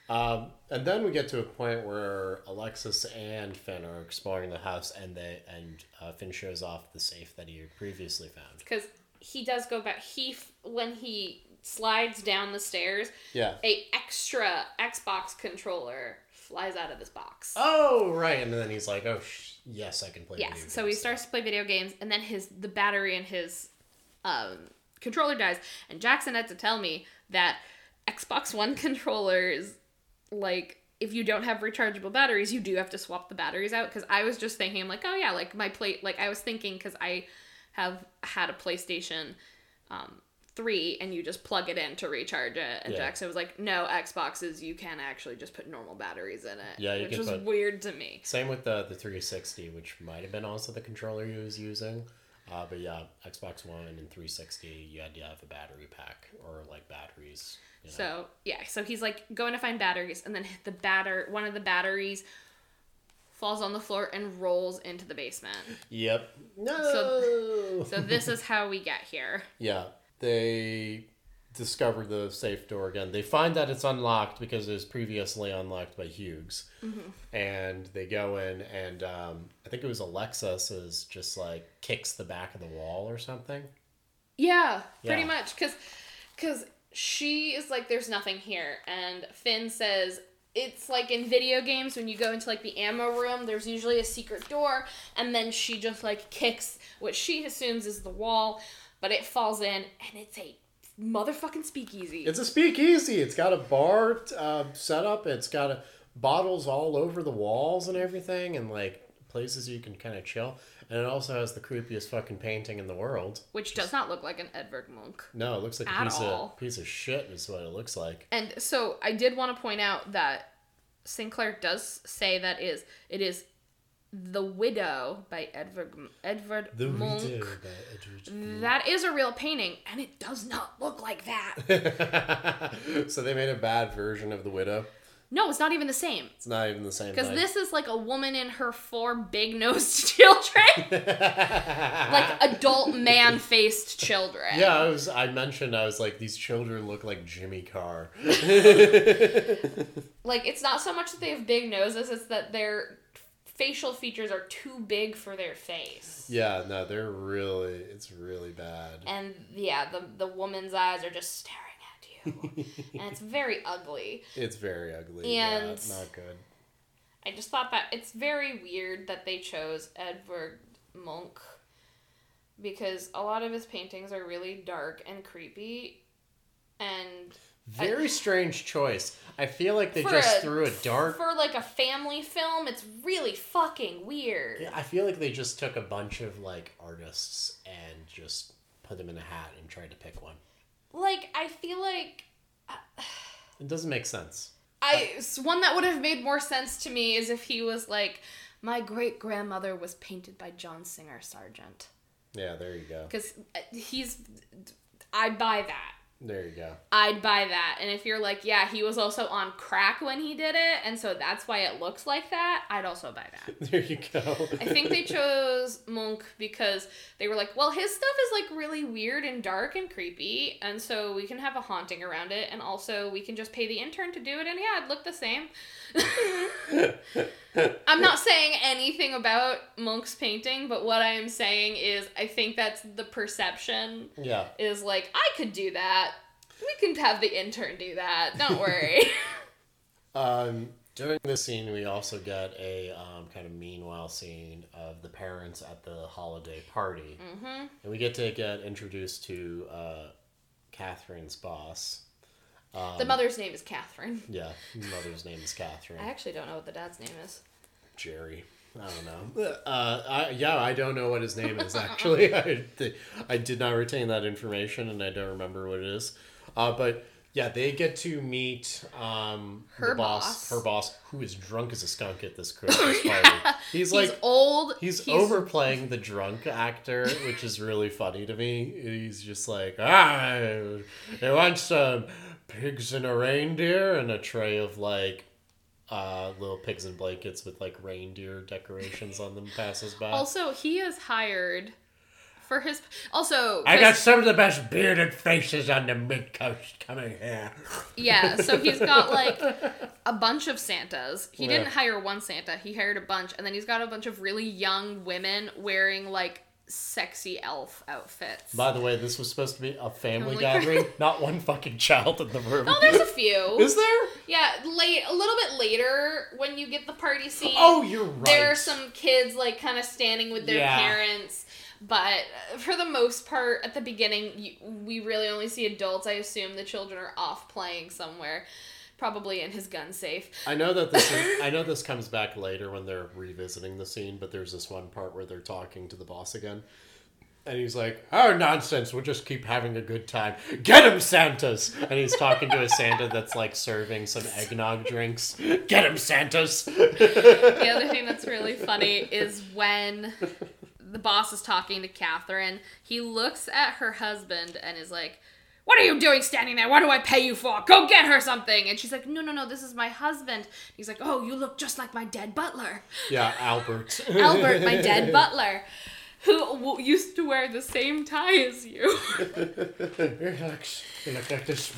Um, and then we get to a point where Alexis and Finn are exploring the house, and they and uh, Finn shows off the safe that he had previously found. Because he does go back. He when he slides down the stairs, Yeah. a extra Xbox controller flies out of this box. Oh right, and then he's like, "Oh sh- yes, I can play." yes, video so he games starts to play video games, and then his the battery in his um, controller dies. And Jackson had to tell me that Xbox One controllers, like if you don't have rechargeable batteries, you do have to swap the batteries out. Because I was just thinking, I'm like, oh yeah, like my plate, like I was thinking because I have had a PlayStation. Um, three and you just plug it in to recharge it and Yeah. jackson was like no xboxes you can actually just put normal batteries in it Yeah, you which was put- weird to me Same with the the 360, which might have been also the controller he was using. Uh, but yeah, Xbox One and 360, you had to have a battery pack or like batteries. You know. So yeah, so he's like going to find batteries, and then the batter one of the batteries falls on the floor and rolls into the basement. Yep. No. So this is how we get here. Yeah, they discover the safe door again. They find that it's unlocked because it was previously unlocked by Hughes, and they go in, and um, I think it was Alexis is just like kicks the back of the wall or something. Yeah, pretty Yeah. much, because because she is like, "There's nothing here," and Finn says. It's like in video games when you go into like the ammo room, there's usually a secret door, and then she just like kicks what she assumes is the wall, but it falls in, and it's a motherfucking speakeasy. It's a speakeasy. It's got a bar uh, set up. It's got a, bottles all over the walls and everything, and like places you can kind of chill. And it also has the creepiest fucking painting in the world. which does not look like an Edvard Munch. No, it looks like a piece all. of piece of shit. Is what it looks like. And so I did want to point out that Sinclair does say that is it is The Widow by Edvard Edvard Munch. That is a real painting, and it does not look like that. so they made a bad version of the widow. No, it's not even the same. It's not even the same. Because this is like a woman and her four big nosed children. like adult man faced children. Yeah, I was. I mentioned I was like, these children look like Jimmy Carr. Like it's not so much that they have big noses, it's that their facial features are too big for their face. yeah, no, they're really. It's really bad. And yeah, the the woman's eyes are just staring at you. and it's very ugly. It's very ugly. And- yeah, not good. I just thought that it's very weird that they chose Edward Munch because a lot of his paintings are really dark and creepy and Very strange choice. I feel like they just a- threw a dark. for like a family film, it's really fucking weird. Yeah, I feel like they just took a bunch of like artists and just put them in a hat and tried to pick one. Like I feel like uh, It doesn't make sense. I one that would have made more sense to me is if he was like my great grandmother was painted by John Singer Sargent Yeah, there you go. because uh, he's I'd buy that. There you go. I'd buy that. And if you're like, yeah, he was also on crack when he did it, and so that's why it looks like that, I'd also buy that. There you go. I think they chose Monk because they were like, well, his stuff is like really weird and dark and creepy, and so we can have a haunting around it, and also we can just pay the intern to do it, and yeah, it'd look the same. I'm not saying anything about Monk's painting, but what I am saying is I think that's the perception Yeah. is like I could do that. We can have the intern do that. Don't worry. Um, during this scene, we also get a um, kind of meanwhile scene of the parents at the holiday party, mm-hmm. and we get to get introduced to uh, Catherine's boss. The mother's name is Catherine. Yeah, mother's name is Catherine. I actually don't know what the dad's name is. Jerry. I don't know. Uh, I, yeah, I don't know what his name is actually. I, I did not retain that information, and I don't remember what it is. Uh, but yeah, they get to meet um, Her the boss, boss. her boss, who is drunk as a skunk at this Christmas party. He's like he's old. He's, overplaying the drunk actor, which is really funny to me. He's just like, ah, I want some pigs and a reindeer and a tray of like uh, little pigs and blankets with like reindeer decorations on them passes by. Also, he is hired for his. Also, I got some of the best bearded faces on the mid coast coming here. Yeah, so he's got like a bunch of Santas. He Yeah. didn't hire one Santa, he hired a bunch, and then he's got a bunch of really young women wearing like sexy elf outfits. By the way, this was supposed to be a family gathering, not one fucking child in the room. Oh, there's a few. Is there? yeah, late a little bit later when you get the party scene. Oh, you're right. There are some kids like kind of standing with their Yeah. parents, but for the most part, at the beginning, you, we really only see adults. I assume the children are off playing somewhere, probably in his gun safe. I know that this is, I know this comes back later when they're revisiting the scene, but there's this one part where they're talking to the boss again. And he's like, "Oh nonsense! We'll just keep having a good time. Get him, Santas!" And he's talking to a Santa that's like serving some eggnog drinks. Get him, Santas! the other thing that's really funny is when the boss is talking to Catherine, he looks at her husband and is like, What are you doing standing there? What do I pay you for? Go get her something. And she's like, No, no, no, this is my husband. He's like, Oh, you look just like my dead butler. Yeah, Albert. Albert, my dead butler, who w- used to wear the same tie as you. you look, you look like this.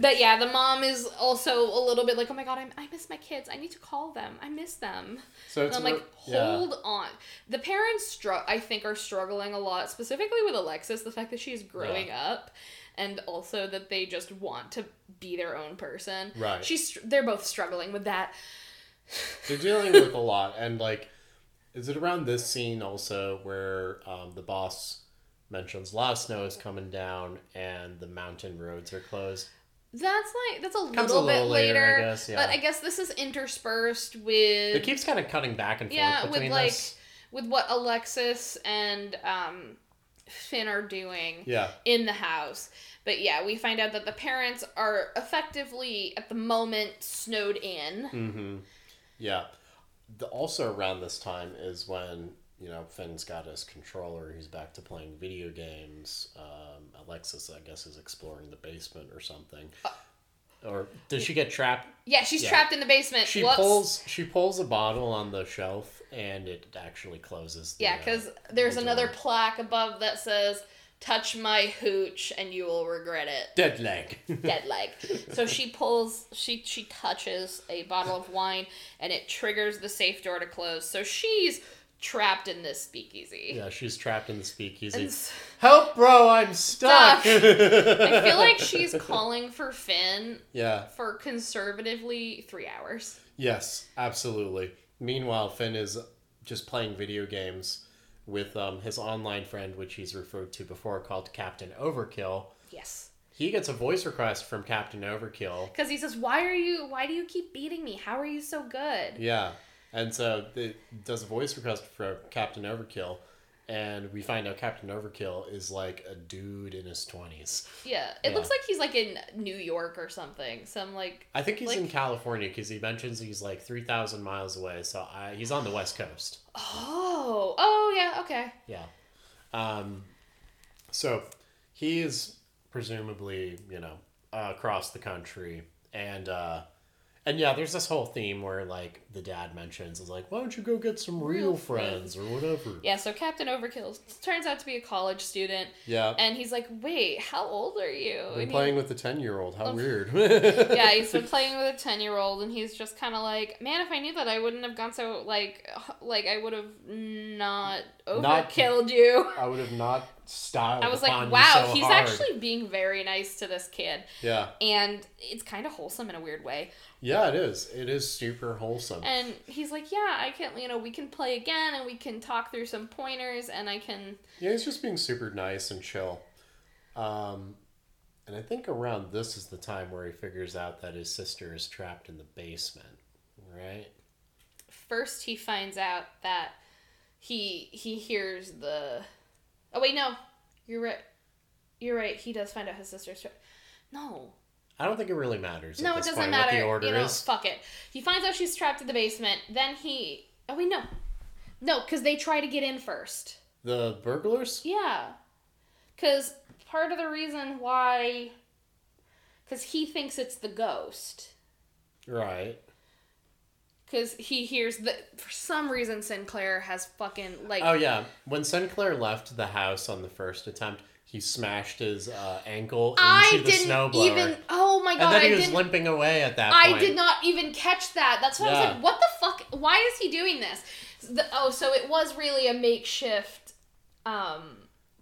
But yeah, the mom is also a little bit like, Oh my god, I'm, I miss my kids. I need to call them. I miss them. So And I'm like, more- yeah. hold on. The parents, str- I think, are struggling a lot, specifically with Alexis. The fact that she's growing up, and also that they just want to be their own person. Right. She's. They're both struggling with that. They're dealing with a lot, and like, is it around this scene also where um, the boss mentions a lot of snow is coming down and the mountain roads are closed? That's like that's a little, a bit later, later, I guess, yeah. but I guess this is interspersed with. It keeps kind of cutting back and forth yeah, between with like this. with what Alexis and um, Finn are doing. Yeah, in the house. But yeah, we find out that the parents are effectively at the moment snowed in. mm-hmm. yeah. The, also around this time is when you know Finn's got his controller. He's back to playing video games. Um, Alexis, I guess, is exploring the basement or something. Uh, or did she get trapped? Yeah, she's Yeah. trapped in the basement. She Whoops. pulls she pulls a bottle on the shelf and it actually closes. The, Yeah, uh, because there's the another door. plaque above that says "Touch my hooch and you will regret it." dead leg. Dead leg. so she pulls, she she touches a bottle of wine, and it triggers the safe door to close. So she's trapped in this speakeasy. yeah, she's trapped in the speakeasy. Help, bro! I'm stuck. Stuck. I feel like she's calling for Finn yeah. for conservatively three hours. Yes, absolutely. Meanwhile, Finn is just playing video games with um, his online friend, which he's referred to before, called Captain Overkill. Yes. He gets a voice request from Captain Overkill. Because he says, Why are you why do you keep beating me? How are you so good? Yeah, and so it does a voice request for Captain Overkill, and we find out Captain Overkill is like a dude in his twenties. Yeah. It Yeah. looks like he's like in New York or something. Some like I think he's in California because he mentions he's like three thousand miles away, so I, he's on the west coast. Oh. Oh yeah, okay. Yeah. Um, so he is presumably, you know, uh, across the country, and uh, and yeah, there's this whole theme where like the dad mentions is like, why don't you go get some real, Real friends or whatever. Yeah, so Captain Overkill turns out to be a college student, Yeah. and he's like, "Wait, how old are you?" Been And he- playing with the ten year old. How Um, weird. yeah, he's been playing with a ten year old, and he's just kind of like, "Man, if I knew that, I wouldn't have gone so like, like I would have not Not- overkilled you." I would have not styled. I was like, "Wow, so he's hard." actually being very nice to this kid," Yeah. and it's kind of wholesome in a weird way. Yeah, it is. It is super wholesome. And he's like, "Yeah, I can, you know, we can play again, and we can talk through some pointers, and I can." Yeah, he's just being super nice and chill. Um, and I think around this is the time where he figures out that his sister is trapped in the basement, right? first he finds out that he he hears the oh wait no you're right you're right he does find out his sister's tra- no I don't think it really matters. no it doesn't point matter What the order you know is. fuck it he finds out she's trapped in the basement then he oh wait no no because they try to get in first The burglars? yeah because part of the reason why because he thinks it's the ghost Right. because he hears that for some reason sinclair has fucking like Oh yeah. When Sinclair left the house on the first attempt, he smashed his uh, ankle into I the didn't snowblower. even. Oh my god! and then he I was limping away at that I point. did not even catch that. That's why I was like, "What the fuck? Why is he doing this?" The, oh, so it was really a makeshift. Um,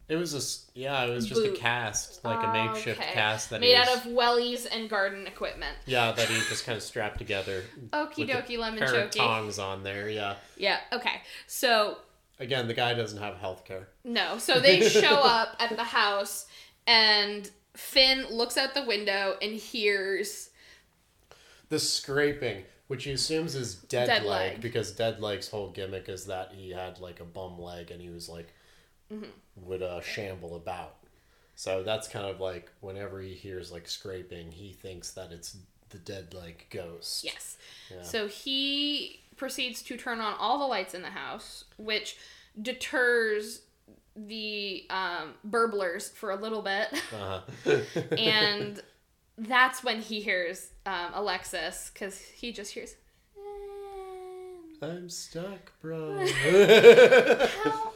It was a yeah. It was just a cast, like a makeshift okay. cast that made he was, out of wellies and garden equipment. yeah that he just kind of strapped together. Okie dokie, lemon of tongs on there. Yeah. Yeah. Okay. So Again, the guy doesn't have health care. no. So they show up at the house, and Finn looks out the window and hears. The scraping, which he assumes is dead, Dead leg, leg. because dead leg's whole gimmick is that he had like a bum leg and he was like Mm-hmm. would uh, shamble about. So that's kind of like whenever he hears like scraping, he thinks that it's the dead like ghost. Yes. Yeah. So he proceeds to turn on all the lights in the house, which deters the um, burblers for a little bit. Uh-huh. and that's when he hears um, Alexis, because he just hears, I'm stuck, bro. Help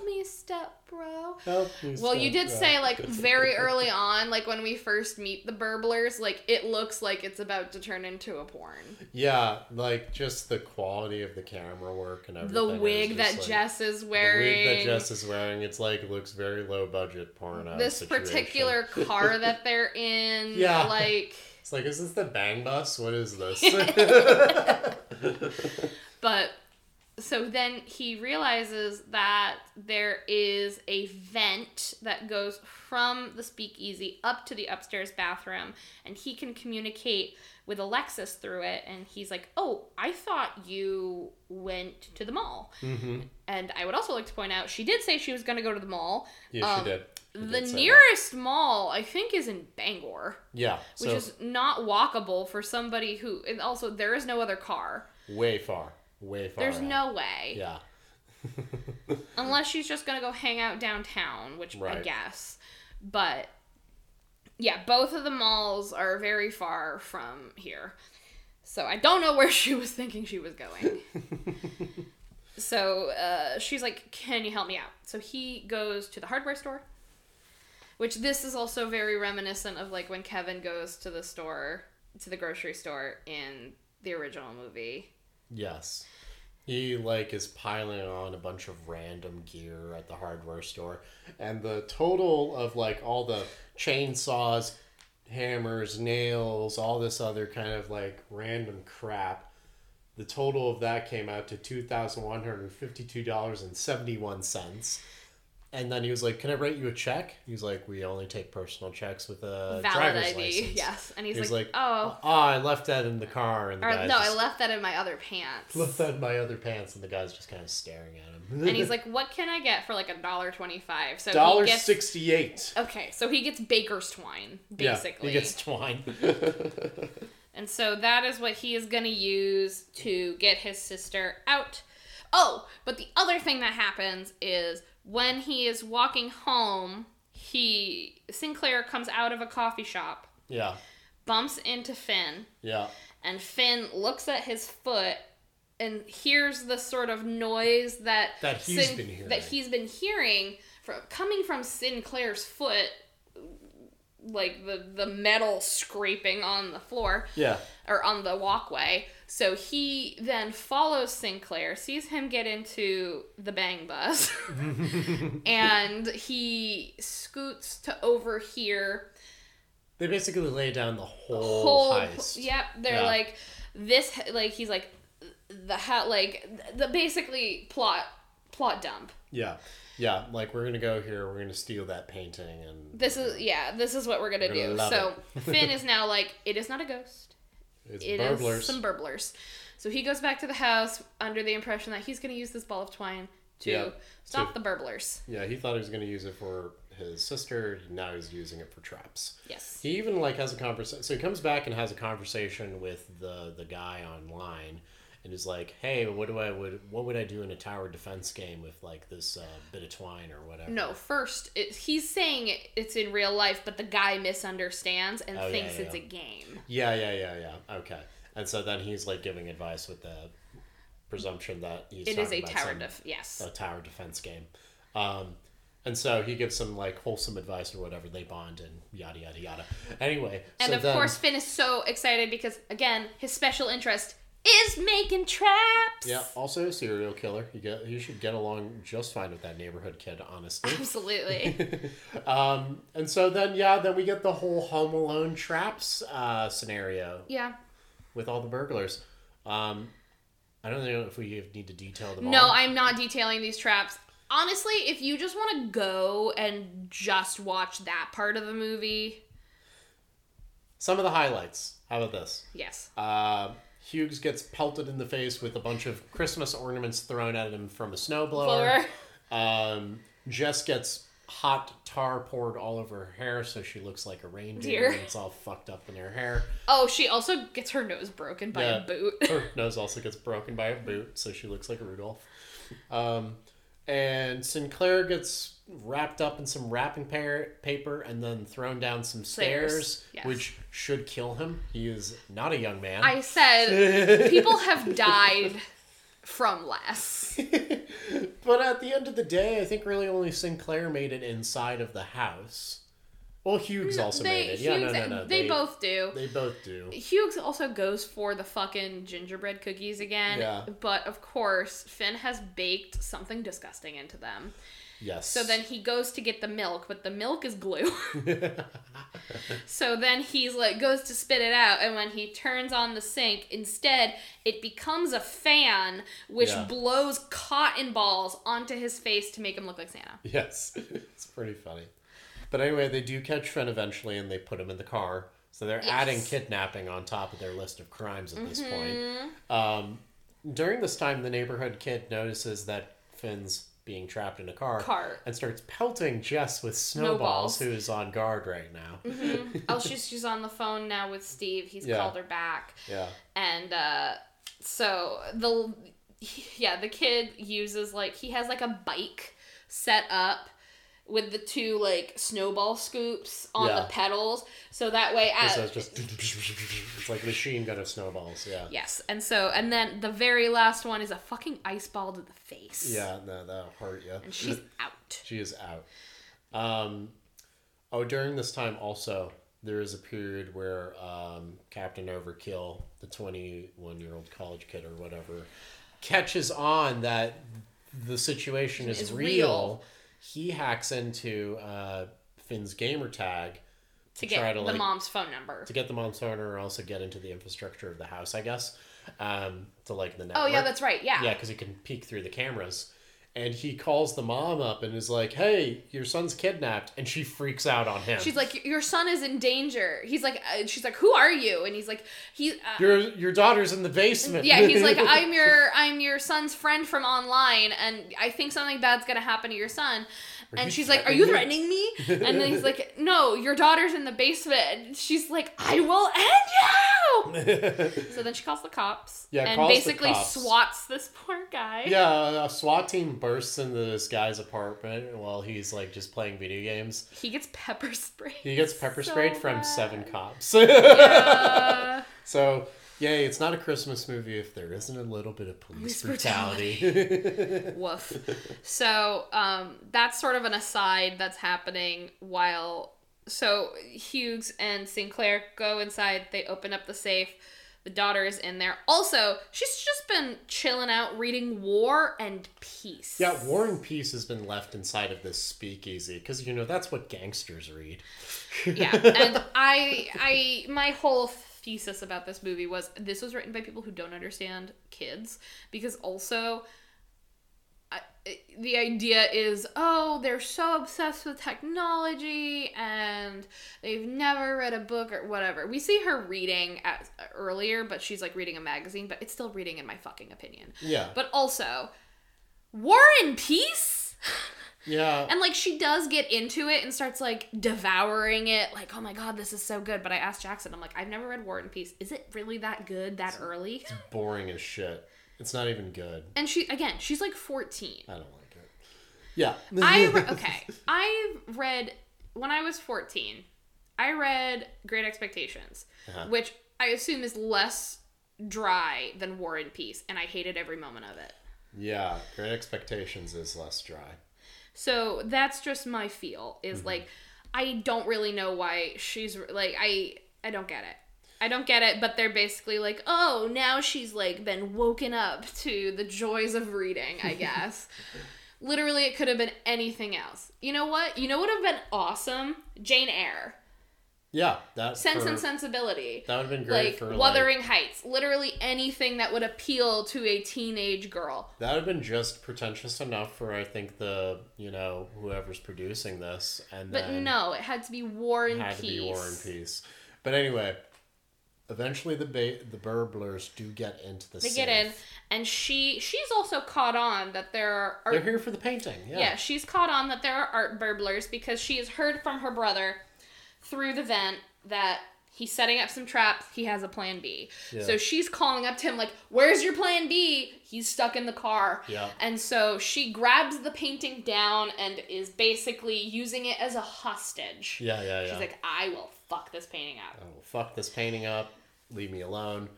step bro. Help me. Well, you did bro. say, like, very early on, like, when we first meet the burblers, like, it looks like it's about to turn into a porn. Yeah, like just the quality of the camera work and everything. The wig that like- Jess is wearing. The wig that Jess is wearing, it's like looks very low budget porn. this situation. particular car that they're in Yeah. like It's like, is this the bang bus? What is this? but so then he realizes that there is a vent that goes from the speakeasy up to the upstairs bathroom and he can communicate with Alexis through it and he's like oh i thought you went to the mall. Hmm and i would also like to point out she did say she was going to go to the mall. Yeah, Um, she did. She the did say that. nearest mall i think is in bangor. Yeah, which so is not walkable for somebody who and also there is no other car. Way far, way far. there's out. no way. Yeah, unless she's just gonna go hang out downtown which i guess. But yeah both of the malls are very far from here. So i don't know where she was thinking she was going. So uh, she's like can you help me out? So he goes to the hardware store which this is also very reminiscent of like when kevin goes to the store to the grocery store in the original movie yes. He like is piling on a bunch of random gear at the hardware store, and the total of like all the chainsaws, hammers, nails, all this other kind of like random crap. The total of that came out to two thousand one hundred fifty-two dollars and seventy-one cents. And then he was like, "Can I write you a check?" He was like, "We only take personal checks with a valid driver's id license." yes and he's, He's like, like, oh Oh, I left that in the car, and the or no just, i left that in my other pants left that in my other pants, and the guy's just kind of staring at him. and he's like what can i get for like a dollar 25 so dollar he gets sixty-eight. okay so he gets baker's twine basically yeah, he gets twine. And so that is what he is going to use to get his sister out. Oh, but the other thing that happens is when he is walking home, he Sinclair comes out of a coffee shop, yeah, bumps into Finn, yeah, and Finn looks at his foot and hears the sort of noise that That he's been hearing. that he's been hearing from coming from Sinclair's foot, like the the metal scraping on the floor Yeah. or on the walkway. So he then follows Sinclair, sees him get into the bang bus, and he scoots to overhear They basically lay down the whole, whole. heist. Yep, they're Yeah. like this. Like he's like the hat like the basically plot plot dump. Yeah. Yeah. Like we're gonna go here. We're gonna steal that painting, and This is yeah. This is what we're gonna, We're gonna do. So. Finn is now like it is not a ghost. it's It is burglars. some burglars. So he goes back to the house under the impression that he's to use this ball of twine to Yeah, stop to- the burglars. yeah, he thought he was gonna use it for his sister. Now he's using it for traps. Yes. He even like has a conversation. So he comes back and has a conversation with the the guy online, and is like, "Hey, what do I would what would I do in a tower defense game with like this uh, bit of twine or whatever?" No, first it, he's saying it's in real life, but the guy misunderstands and Oh, thinks yeah, it's yeah. a game. Yeah, yeah, yeah, yeah. Okay, and so then he's like giving advice with the presumption that he's It is a about tower def. Yes. a tower defense game. Um, and so he gives some like wholesome advice or whatever. They bond and yada yada yada. Anyway, and so of then- course, Finn is so excited because again, his special interest is making traps. yeah. Also, a serial killer. You get you should get along just fine with that neighborhood kid, honestly. Absolutely. um, and so then yeah, then we get the whole Home Alone traps uh, scenario yeah. with all the burglars. Um, I don't know if we need to detail them No, all. I'm not detailing these traps. Honestly, if you just want to go and just watch that part of the movie, Some of the highlights. How about this? yes. Uh, Hughes gets pelted in the face with a bunch of Christmas ornaments thrown at him from a snowblower. Blower. Um, Jess gets hot tar poured all over her hair, so she looks like a reindeer. Dear. And it's all fucked up in her hair. Oh, she also gets her nose broken by Yeah. a boot. Her nose also gets broken by a boot, so she looks like a Rudolph. Um, and Sinclair gets wrapped up in some wrapping pa- paper and then thrown down some stairs, Stairs, yes. which should kill him. He is not a young man. I said people have died from less. but at the end of the day, I think really only Sinclair made it inside of the house. Well, Hughes also they, made it. Yeah, Hughes- no, no, no. They, both do. They both do. Hughes also goes for the fucking gingerbread cookies again. Yeah. But of course, Finn has baked something disgusting into them. Yes. So then he goes to get the milk, but the milk is glue. so then he's like goes to spit it out, and when he turns on the sink, instead it becomes a fan which Yeah. blows cotton balls onto his face to make him look like Santa. Yes, it's pretty funny. But anyway, they do catch Finn eventually, and they put him in the car. So they're adding kidnapping on top of their list of crimes at this Mm-hmm. point. Um, during this time, the neighborhood kid notices that Finn's being trapped in a car, and starts pelting Jess with snowballs, Snowballs. who is on guard right now. oh, she's she's on the phone now with Steve. He's Yeah. called her back. Yeah. and uh so the yeah the kid uses like he has like a bike set up with the two like snowball scoops on Yeah. the pedals so that way at, so it's just it's like machine gun of snowballs. Yeah. yes and so and then the very last one is a fucking ice ball to the face Yeah. No, that'll hurt you. and she's out She is out. Um, oh, during this time also, there is a period where um, Captain Overkill, the 21 year old college kid or whatever, catches on that the situation is, Is real. real. He hacks into uh, Finn's gamer tag to try get to, the like- mom's phone number to get the mom's phone or also get into the infrastructure of the house, I guess, um, to like the network. oh yeah that's right yeah Yeah, because he can peek through the cameras. And he calls the mom up and is like, "Hey, your son's kidnapped," and she freaks out on him. she's like your son is in danger he's like uh, she's like who are you and he's like he uh, "Your your daughter's in the basement." Yeah, he's like, I'm your I'm your son's friend from online, and I think something bad's gonna happen to your son. and you she's like, Are you threatening me? and then he's like, No, your daughter's in the basement. And she's like, I will end you. so then she calls the cops. Yeah, and calls the basically swats this poor guy. yeah, a SWAT team bursts into this guy's apartment while he's like just playing video games. He gets pepper sprayed. He gets pepper So sprayed from bad. seven cops. Yeah. So Yay, it's not a Christmas movie if there isn't a little bit of police Police brutality. Woof. So um, that's sort of an aside that's happening while. So Hughes and Sinclair go inside. They open up the safe. The daughter is in there. Also, she's just been chilling out reading War and Peace. yeah, War and Peace has been left inside of this speakeasy because, you know, that's what gangsters read. yeah and i i my whole thesis about this movie was this was written by people who don't understand kids because also the idea is oh they're so obsessed with technology and they've never read a book or whatever we see her reading at, earlier but she's like reading a magazine but it's still reading in my fucking opinion Yeah. but also war and peace yeah. and like she does get into it and starts like devouring it, like, oh my god, this is so good. But I asked Jackson, I'm like, I've never read War and Peace. Is it really that good that early? It's boring as shit. It's not even good. And she again, she's like 14. I don't like it. Yeah. I re- okay. I read when I was 14. I read Great Expectations, Uh-huh. which I assume is less dry than War and Peace, and I hated every moment of it. Yeah. Great Expectations is less dry. So that's just my feel. Is Mm-hmm. like I don't really know why she's like I I don't get it. I don't get it, but they're basically like, "Oh, now she's like been woken up to the joys of reading, I guess." Literally it could have been anything else. You know what? You know what would have been awesome? Jane Eyre. Yeah. That Sense for- and Sensibility. That would have been great Like for like, Wuthering Heights. Literally anything that would appeal to a teenage girl. That would have been just pretentious enough for I think the you know whoever's producing this, and But no, it had to be War and had Peace. to be War and Peace. But anyway, eventually the ba- the burglars do get into the. They get in, and she she's also caught on that there are They're art, here for the painting. Yeah. yeah she's caught on that there are art burglars because she has heard from her brother through the vent that he's setting up some traps. He has a plan B. Yeah. So she's calling up to him like, "Where's your plan B?" He's stuck in the car. Yeah. And so she grabs the painting down and is basically using it as a hostage. Yeah, yeah, yeah. She's like, "I will fuck this painting up." oh, fuck this painting up. Leave me alone.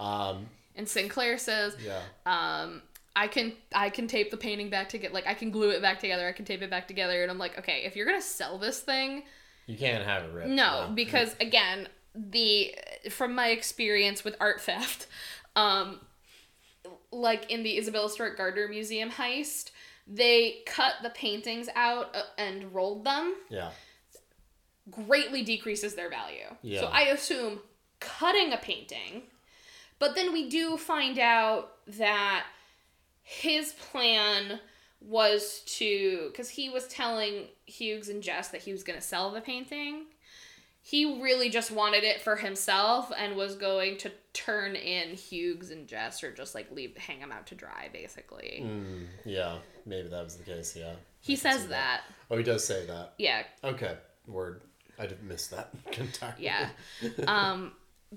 Um, And Sinclair says, yeah. um i can i can tape the painting back together like i can glue it back together i can tape it back together and i'm like okay if you're gonna sell this thing You can't have it ripped. no because again the from my experience with art theft um like in the isabella stewart gardner museum heist they cut the paintings out uh, and rolled them Yeah. greatly decreases their value. Yeah. So I assume cutting a painting, but then we do find out that his plan was to because he was telling Hughes and Jess that he was going to sell the painting. He really just wanted it for himself and was going to turn in Hughes and Jess or just like leave hang them out to dry basically. Mm, yeah. Maybe that was the case. Yeah. He I says see that. Oh, he does say that. Yeah, Okay. Word. I didn't miss that entirely. Yeah. Um,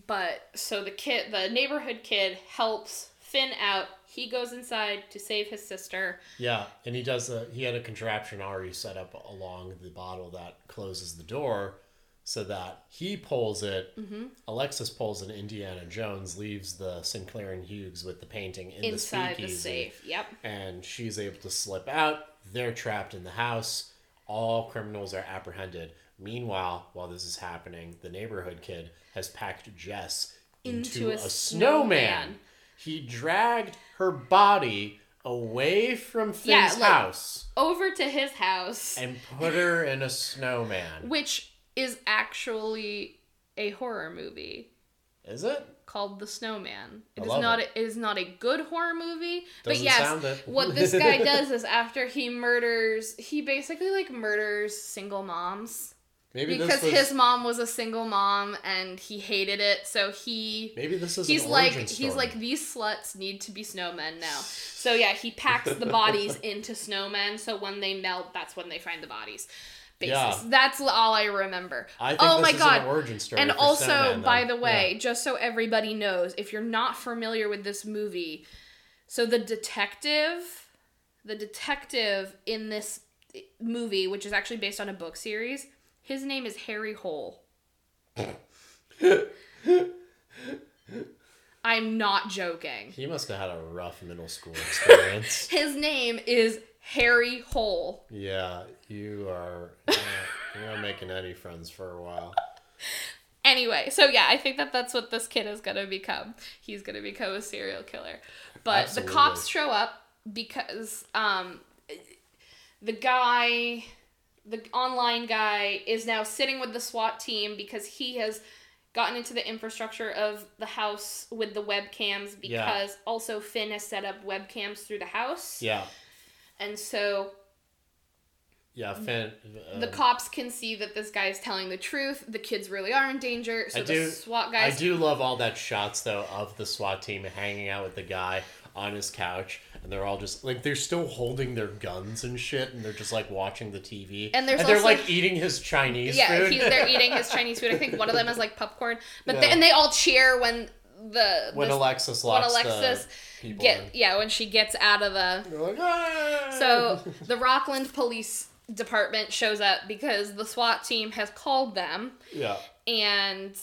but so the kid, the neighborhood kid, helps Finn out. He goes inside to save his sister. Yeah, and he does a he had a contraption already set up along the bottle that closes the door so that he pulls it. Mm-hmm. Alexis pulls it. Indiana Jones leaves the Sinclair and Hughes with the painting in inside the the safe. Yep. and she's able to slip out. They're trapped in the house. All criminals are apprehended. Meanwhile, while this is happening, the neighborhood kid has packed Jess into, Into a, a snowman. snowman. He dragged her body away from Finn's Yeah, like- house Over to his house, and put her in a snowman. which is actually a horror movie Is it? called The Snowman. It I is not. it. A, it is not a good horror movie. but Doesn't yes, sound it. what this guy does is after he murders, he basically like murders single moms. Maybe because was, his mom was a single mom and he hated it so he maybe this is he's like origin he's like these sluts need to be snowmen now so yeah he packs the bodies into snowmen so when they melt that's when they find the bodies Basis. Yeah. that's all i remember I think oh this my is god an origin story. and also by the way just so everybody knows if you're not familiar with this movie so the detective the detective in this eh, movie which is actually based on a book series his name is harry hole I'm not joking. He must have had a rough middle school experience. His name is Harry Hole. yeah, you are. You're not, you're not making any friends for a while. Anyway, so yeah, I think that that's what this kid is gonna become. He's gonna become a serial killer. But Absolutely. the cops show up because um, the guy, the online guy, is now sitting with the SWAT team because he has gotten into the infrastructure of the house with the webcams because Yeah. also Finn has set up webcams through the house. Yeah, And so yeah. Finn. the uh, cops can see that this guy is telling the truth. The kids really are in danger. So I the do- SWAT guys. I do love all that shots though of the SWAT team hanging out with the guy on his couch, and they're all just like they're still holding their guns and shit, and they're just like watching the TV, And there's they're like eating his Chinese yeah, he, they're eating his Chinese food. I think one of them is like popcorn, but they, and they all cheer when the when this- Alexis when Alexis the get in. yeah when she gets out of the like, "Ah!" so the Rockland Police Department shows up because the SWAT team has called them. Yeah, and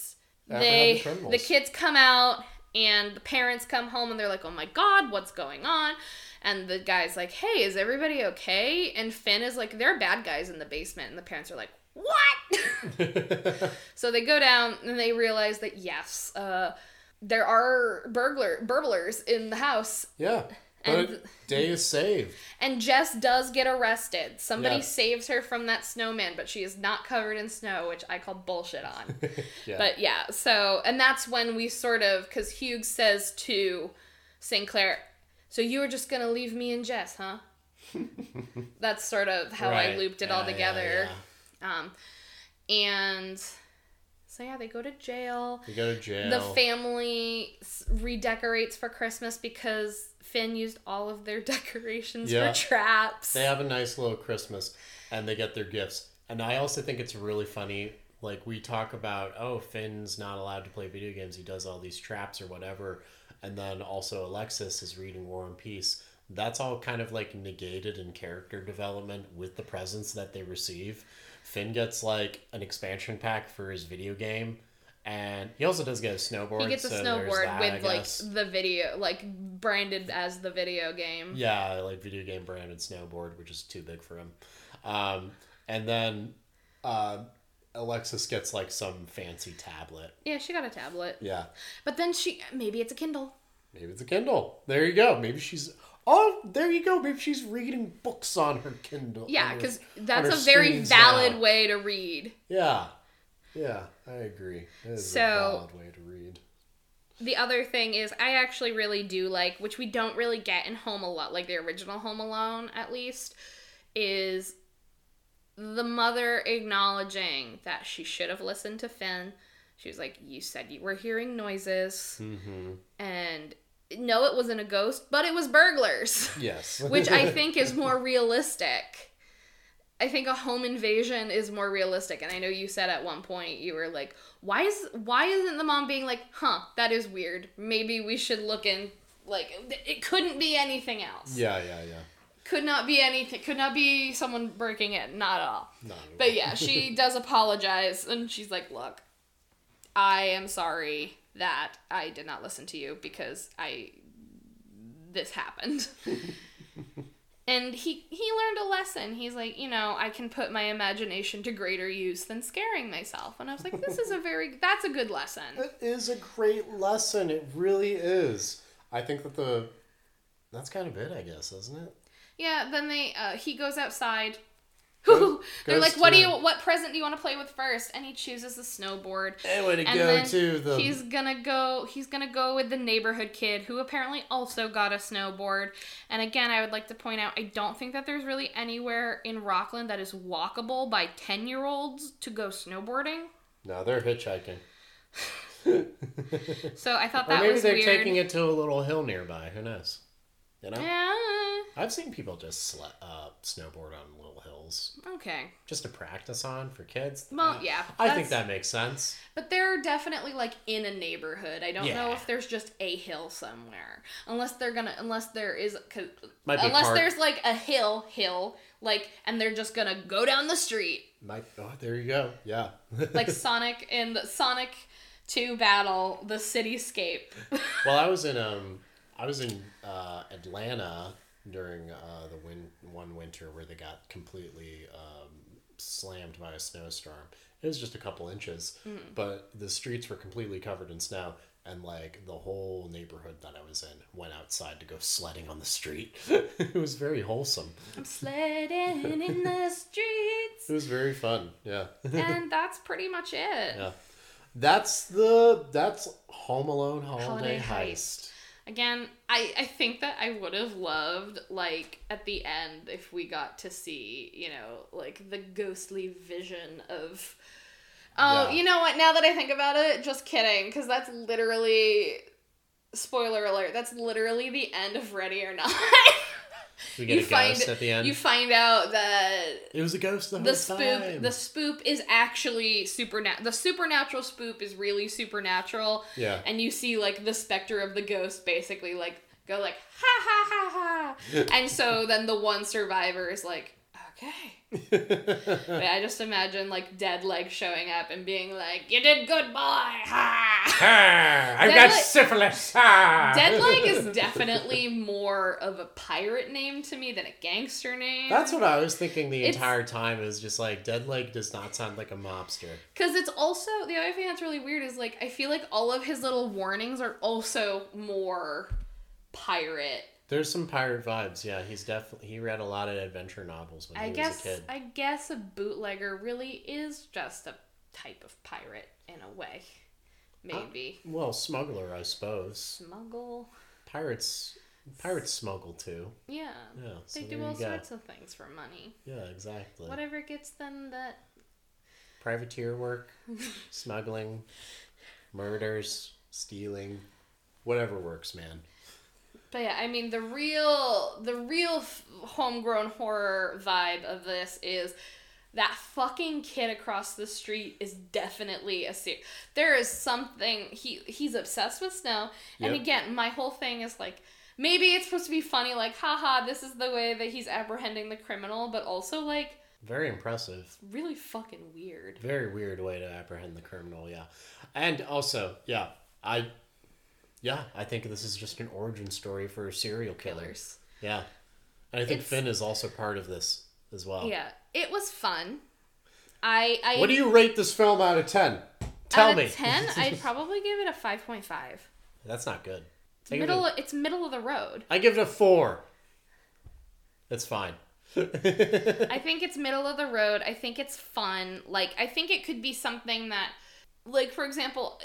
they the the kids come out and the parents come home and they're like oh my god what's going on? And the guy's like hey is everybody okay? And finn is like there are bad guys in the basement. And the parents are like what? So they go down and they realize that yes uh, there are burglar burglars in the house. Yeah. And- But day is saved. and Jess does get arrested. Somebody Yeah. saves her from that snowman, but she is not covered in snow, which I call bullshit on. Yeah. But yeah, so and that's when we sort of because Hughes says to Sinclair, "So you were just gonna leave me and Jess, huh?" that's sort of how I looped it all Yeah, yeah, together. Um, and so yeah, they go to jail. You go to jail. The family redecorates for Christmas because Finn used all of their decorations Yeah. for traps. they have a nice little Christmas and they get their gifts. And I also think it's really funny. Like we talk about, oh, Finn's not allowed to play video games. He does all these traps or whatever. And then also Alexis is reading War and Peace. That's all kind of like negated in character development with the presents that they receive. Finn gets like an expansion pack for his video game. And he also does get a snowboard. he gets a so snowboard that, with like the video, like branded as the video game. Yeah, like video game branded snowboard, which is too big for him. Um, and then uh, Alexis gets like some fancy tablet. Yeah, she got a tablet, Yeah, but then she maybe it's a Kindle. maybe it's a Kindle. There you go. Maybe she's oh, there you go. Maybe she's reading books on her Kindle. Yeah, because that's a very valid now. way to read. Yeah, yeah, I agree. It is So- a valid way to read. The other thing is, I actually really do like, which we don't really get in Home Alone, like the original Home Alone at least, is the mother acknowledging that she should have listened to Finn. She was like, You said you were hearing noises, Mm-hmm. and no, it wasn't a ghost, but it was burglars, Yes, which I think is more realistic. I think a home invasion is more realistic, and I know you said at one point you were like, "Why is why isn't the mom being like, huh, that is weird. Maybe we should look in." Like it couldn't be anything else. yeah, yeah, yeah. Could not be anything. Could not be someone breaking in. Not at all. Not at But yeah, she does apologize, and she's like, "Look, I am sorry that I did not listen to you because I this happened." and he he learned a lesson. He's like, you know, I can put my imagination to greater use than scaring myself. And I was like, this is a very that's a good lesson. It is a great lesson. It really is. I think that the that's kind of it, I guess, isn't it? Yeah, then they uh, he goes outside. Go- They're like, "What do you? What present do you want to play with first? And he chooses the snowboard. Anyway, to And go then to the He's gonna go. He's gonna go with the neighborhood kid who apparently also got a snowboard. And again, I would like to point out, I don't think that there's really anywhere in Rockland that is walkable by ten year olds to go snowboarding. no, they're hitchhiking, So I thought that or maybe was they're weird. taking it to a little hill nearby. Who knows? You know, Yeah. I've seen people just sle- uh, snowboard on little hills Okay. just to practice on for kids. Well, Uh, yeah. I think that makes sense. But they're definitely like in a neighborhood. I don't know if there's just a hill somewhere. Unless they're gonna, unless there is, unless there's like a hill, hill, like, and they're just gonna go down the street My, oh, there you go. Yeah. like Sonic in the Sonic to battle the cityscape. Well, I was in um, I was in uh, Atlanta during uh, the win- one winter where they got completely um, slammed by a snowstorm. It was just a couple inches, but the streets were completely covered in snow, and like the whole neighborhood that I was in went outside to go sledding on the street. it was very wholesome. I'm sledding in the streets. It was very fun. Yeah. and that's pretty much it. yeah. That's the that's Home Alone Holiday, Holiday Heist. Heist. Again, I, I think that I would have loved, like, at the end, if we got to see, you know, like, the ghostly vision of. Oh, Yeah. you know what? Now that I think about it, just kidding, because that's literally. Spoiler alert, that's literally the end of Ready or Not. We get a ghost at the end. You find out that it was a ghost the whole the spook time. the spook is actually supernatural the supernatural spook is really supernatural Yeah. and you see like the specter of the ghost basically like go like ha ha ha ha and so then the one survivor is like okay but i just imagine like dead leg showing up and being like you did good boy ha I've Dead got Leg- syphilis. Ah. dead leg is definitely more of a pirate name to me than a gangster name That's what I was thinking the It's- entire time. Is just like Deadleg does not sound like a mobster. Because it's also the other thing that's really weird is like I feel like all of his little warnings are also more pirate. There's some pirate vibes. Yeah, he's definitely he read a lot of adventure novels when I he guess was a kid. I guess a bootlegger really is just a type of pirate in a way. Uh, Maybe Well, smuggler, I suppose. smuggle. Pirates, pirates smuggle too. Yeah, Yeah, so they do all sorts of things for money. Yeah, exactly. Whatever gets them that. Privateer work, smuggling, murders, stealing, whatever works, man. But yeah, I mean the real the real f- homegrown horror vibe of this is that fucking kid across the street is definitely a ser- there is something he he's obsessed with snow and Yep. again my whole thing is like maybe it's supposed to be funny like haha this is the way that he's apprehending the criminal but also like Very impressive. really fucking weird Very weird way to apprehend the criminal, yeah. And also, yeah, I yeah, I think this is just an origin story for serial killer. killers Yeah. And I think It's- Finn is also part of this as well. yeah it was fun I I What do you rate this film out of 10? Tell out me. of 10 I'd probably give it a 5.5 That's not good. It's I give, middle. it, It's middle of the road. I give it a 4. It's fine. I think it's middle of the road. I think it's fun. Like I think it could be something that, like for example,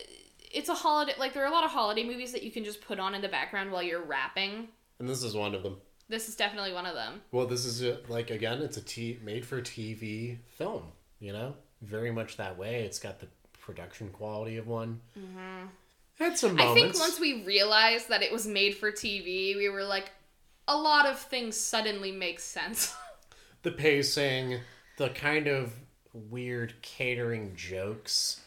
it's a holiday. Like there are a lot of holiday movies that you can just put on in the background while you're wrapping. and this is one of them. This is definitely one of them. Well, this is a, like again, it's a t- made for TV film. You know, very much that way. It's got the production quality of one. Mm-hmm. Had some I think once we realized that it was made for TV, we were like, a lot of things suddenly make sense. the pacing, the kind of weird catering jokes,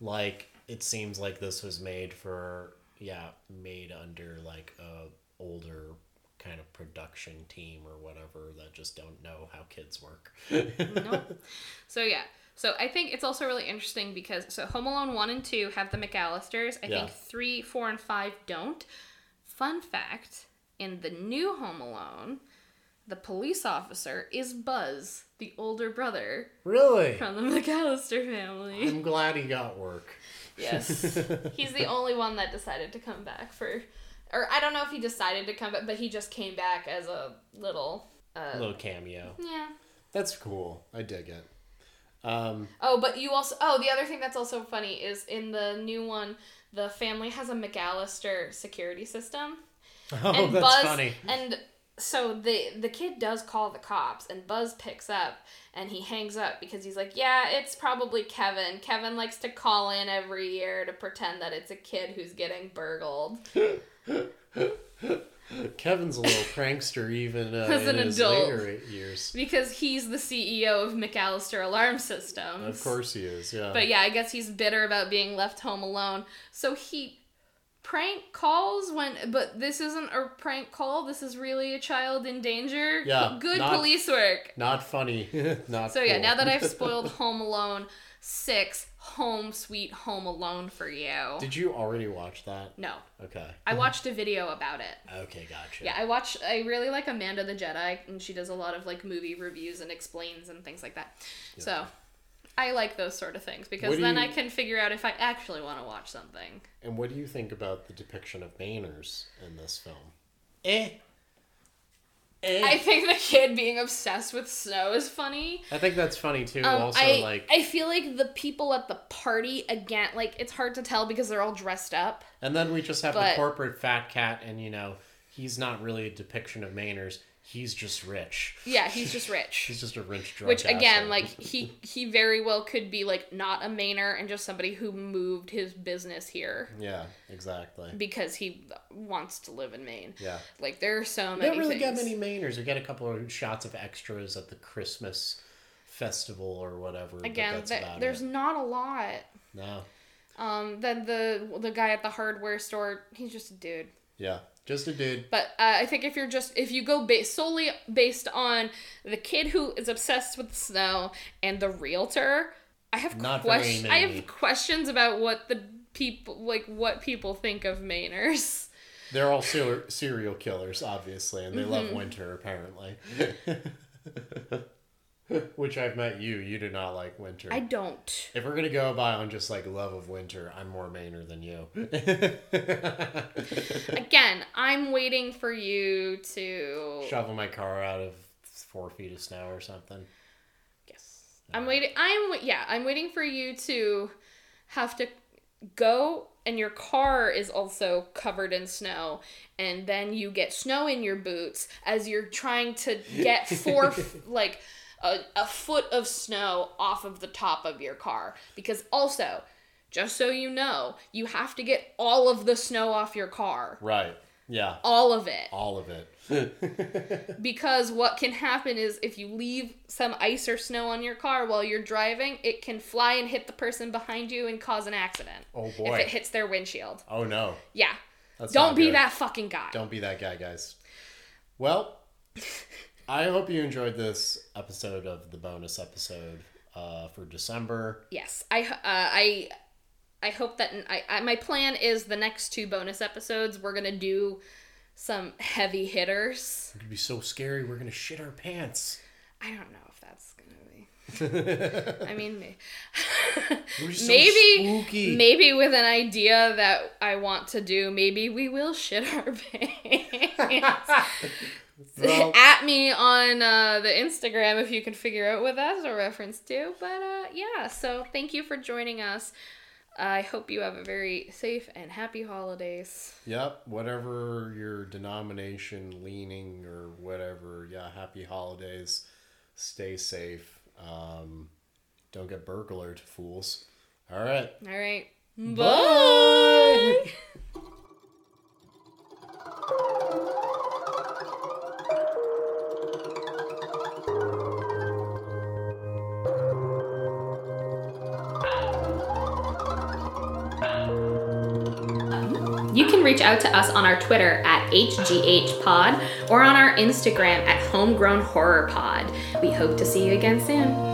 like it seems like this was made for yeah, made under like a older kind of production team or whatever that just don't know how kids work. nope. So yeah. So I think it's also really interesting because so Home Alone one and two have the McAllisters. I Yeah. think three, four, and five don't. Fun fact: in the new Home Alone, the police officer is Buzz, the older brother really? from the McAllister family. I'm glad he got work. Yes, he's the only one that decided to come back for, or I don't know if he decided to come back, but he just came back as a little. Uh, little cameo. yeah. That's cool. I dig it. Um, Oh, but you also oh the other thing that's also funny is in the new one the family has a McAllister security system. oh, and that's Buzz funny. and so the the kid does call the cops and Buzz picks up and he hangs up because he's like, "Yeah, it's probably Kevin. Kevin likes to call in every year to pretend that it's a kid who's getting burgled." Kevin's a little prankster even uh, As in an adult. years. Because he's the CEO of McAllister Alarm Systems. Of course he is. Yeah. But yeah, I guess he's bitter about being left home alone. So he prank calls when but this isn't a prank call. This is really a child in danger. Yeah, Good not- police work. Not funny. Not So yeah, cool. now that I've spoiled Home Alone, six, Home Sweet Home Alone for you. Did you already watch that? no, Okay. I watched a video about it. Okay, gotcha. Yeah, I watch. I really like Amanda the Jedi, and she does a lot of like movie reviews and explains and things like that. So, I like those sort of things because then you- I can figure out if I actually want to watch something. And what do you think about the depiction of Mainers in this film? Eh. Eh. I think the kid being obsessed with snow is funny. I think that's funny too. Um, also, I like, I feel like the people at the party again, like it's hard to tell because they're all dressed up. and then we just have the corporate fat cat, and you know, he's not really a depiction of Mainers. He's just rich. Yeah, he's just rich. He's just a rich drunk. Which again, asshole. like he he very well could be like not a Mainer and just somebody who moved his business here Yeah, exactly. because he wants to live in Maine. Yeah. Like there are so many don't really things. get many Mainers. We get a couple of shots of extras at the Christmas festival or whatever. Again, that's th- about there's it. not a lot. no. Um, then the the guy at the hardware store, he's just a dude. Yeah, just a dude. But uh, I think if you're just if you go ba- solely based on the kid who is obsessed with snow and the realtor, I have Not questions. I have questions about what the people like what people think of Mainers. They're all ser- serial killers, obviously, and they love Mm-hmm. winter, apparently. Which I've met you. You do not like winter. I don't. If we're gonna go by on just like love of winter, I'm more Mainer than you. Again, I'm waiting for you to. Shovel my car out of four feet of snow or something. Yes. I'm waiting. I'm yeah. I'm waiting for you to have to go, and your car is also covered in snow, and then you get snow in your boots as you're trying to get four like a, a foot of snow off of the top of your car because also. Just so you know, you have to get all of the snow off your car. Right. Yeah. All of it. All of it. Because what can happen is if you leave some ice or snow on your car while you're driving, it can fly and hit the person behind you and cause an accident. Oh boy. If it hits their windshield. Oh no. Yeah. That's Don't be good. that fucking guy. Don't be that guy, guys. Well, I hope you enjoyed this episode of the bonus episode uh, for December. Yes. I uh, I I hope that I, I my plan is the next two bonus episodes we're going to do some heavy hitters. It could be so scary. We're gonna shit our pants. I don't know if that's going to be I mean, may- It was so maybe spooky. maybe with an idea that I want to do, maybe we will shit our pants. Well- At me on uh, the Instagram if you can figure out what that's a reference to. But uh, yeah, so thank you for joining us. I hope you have a very safe and happy holidays. Yep, whatever your denomination leaning or whatever. Yeah, happy holidays. Stay safe. Um, don't get burglared, fools. All right. All right. Bye. You reach out to us on our Twitter at HGHPod or on our Instagram at Homegrown Horror Pod. We hope to see you again soon.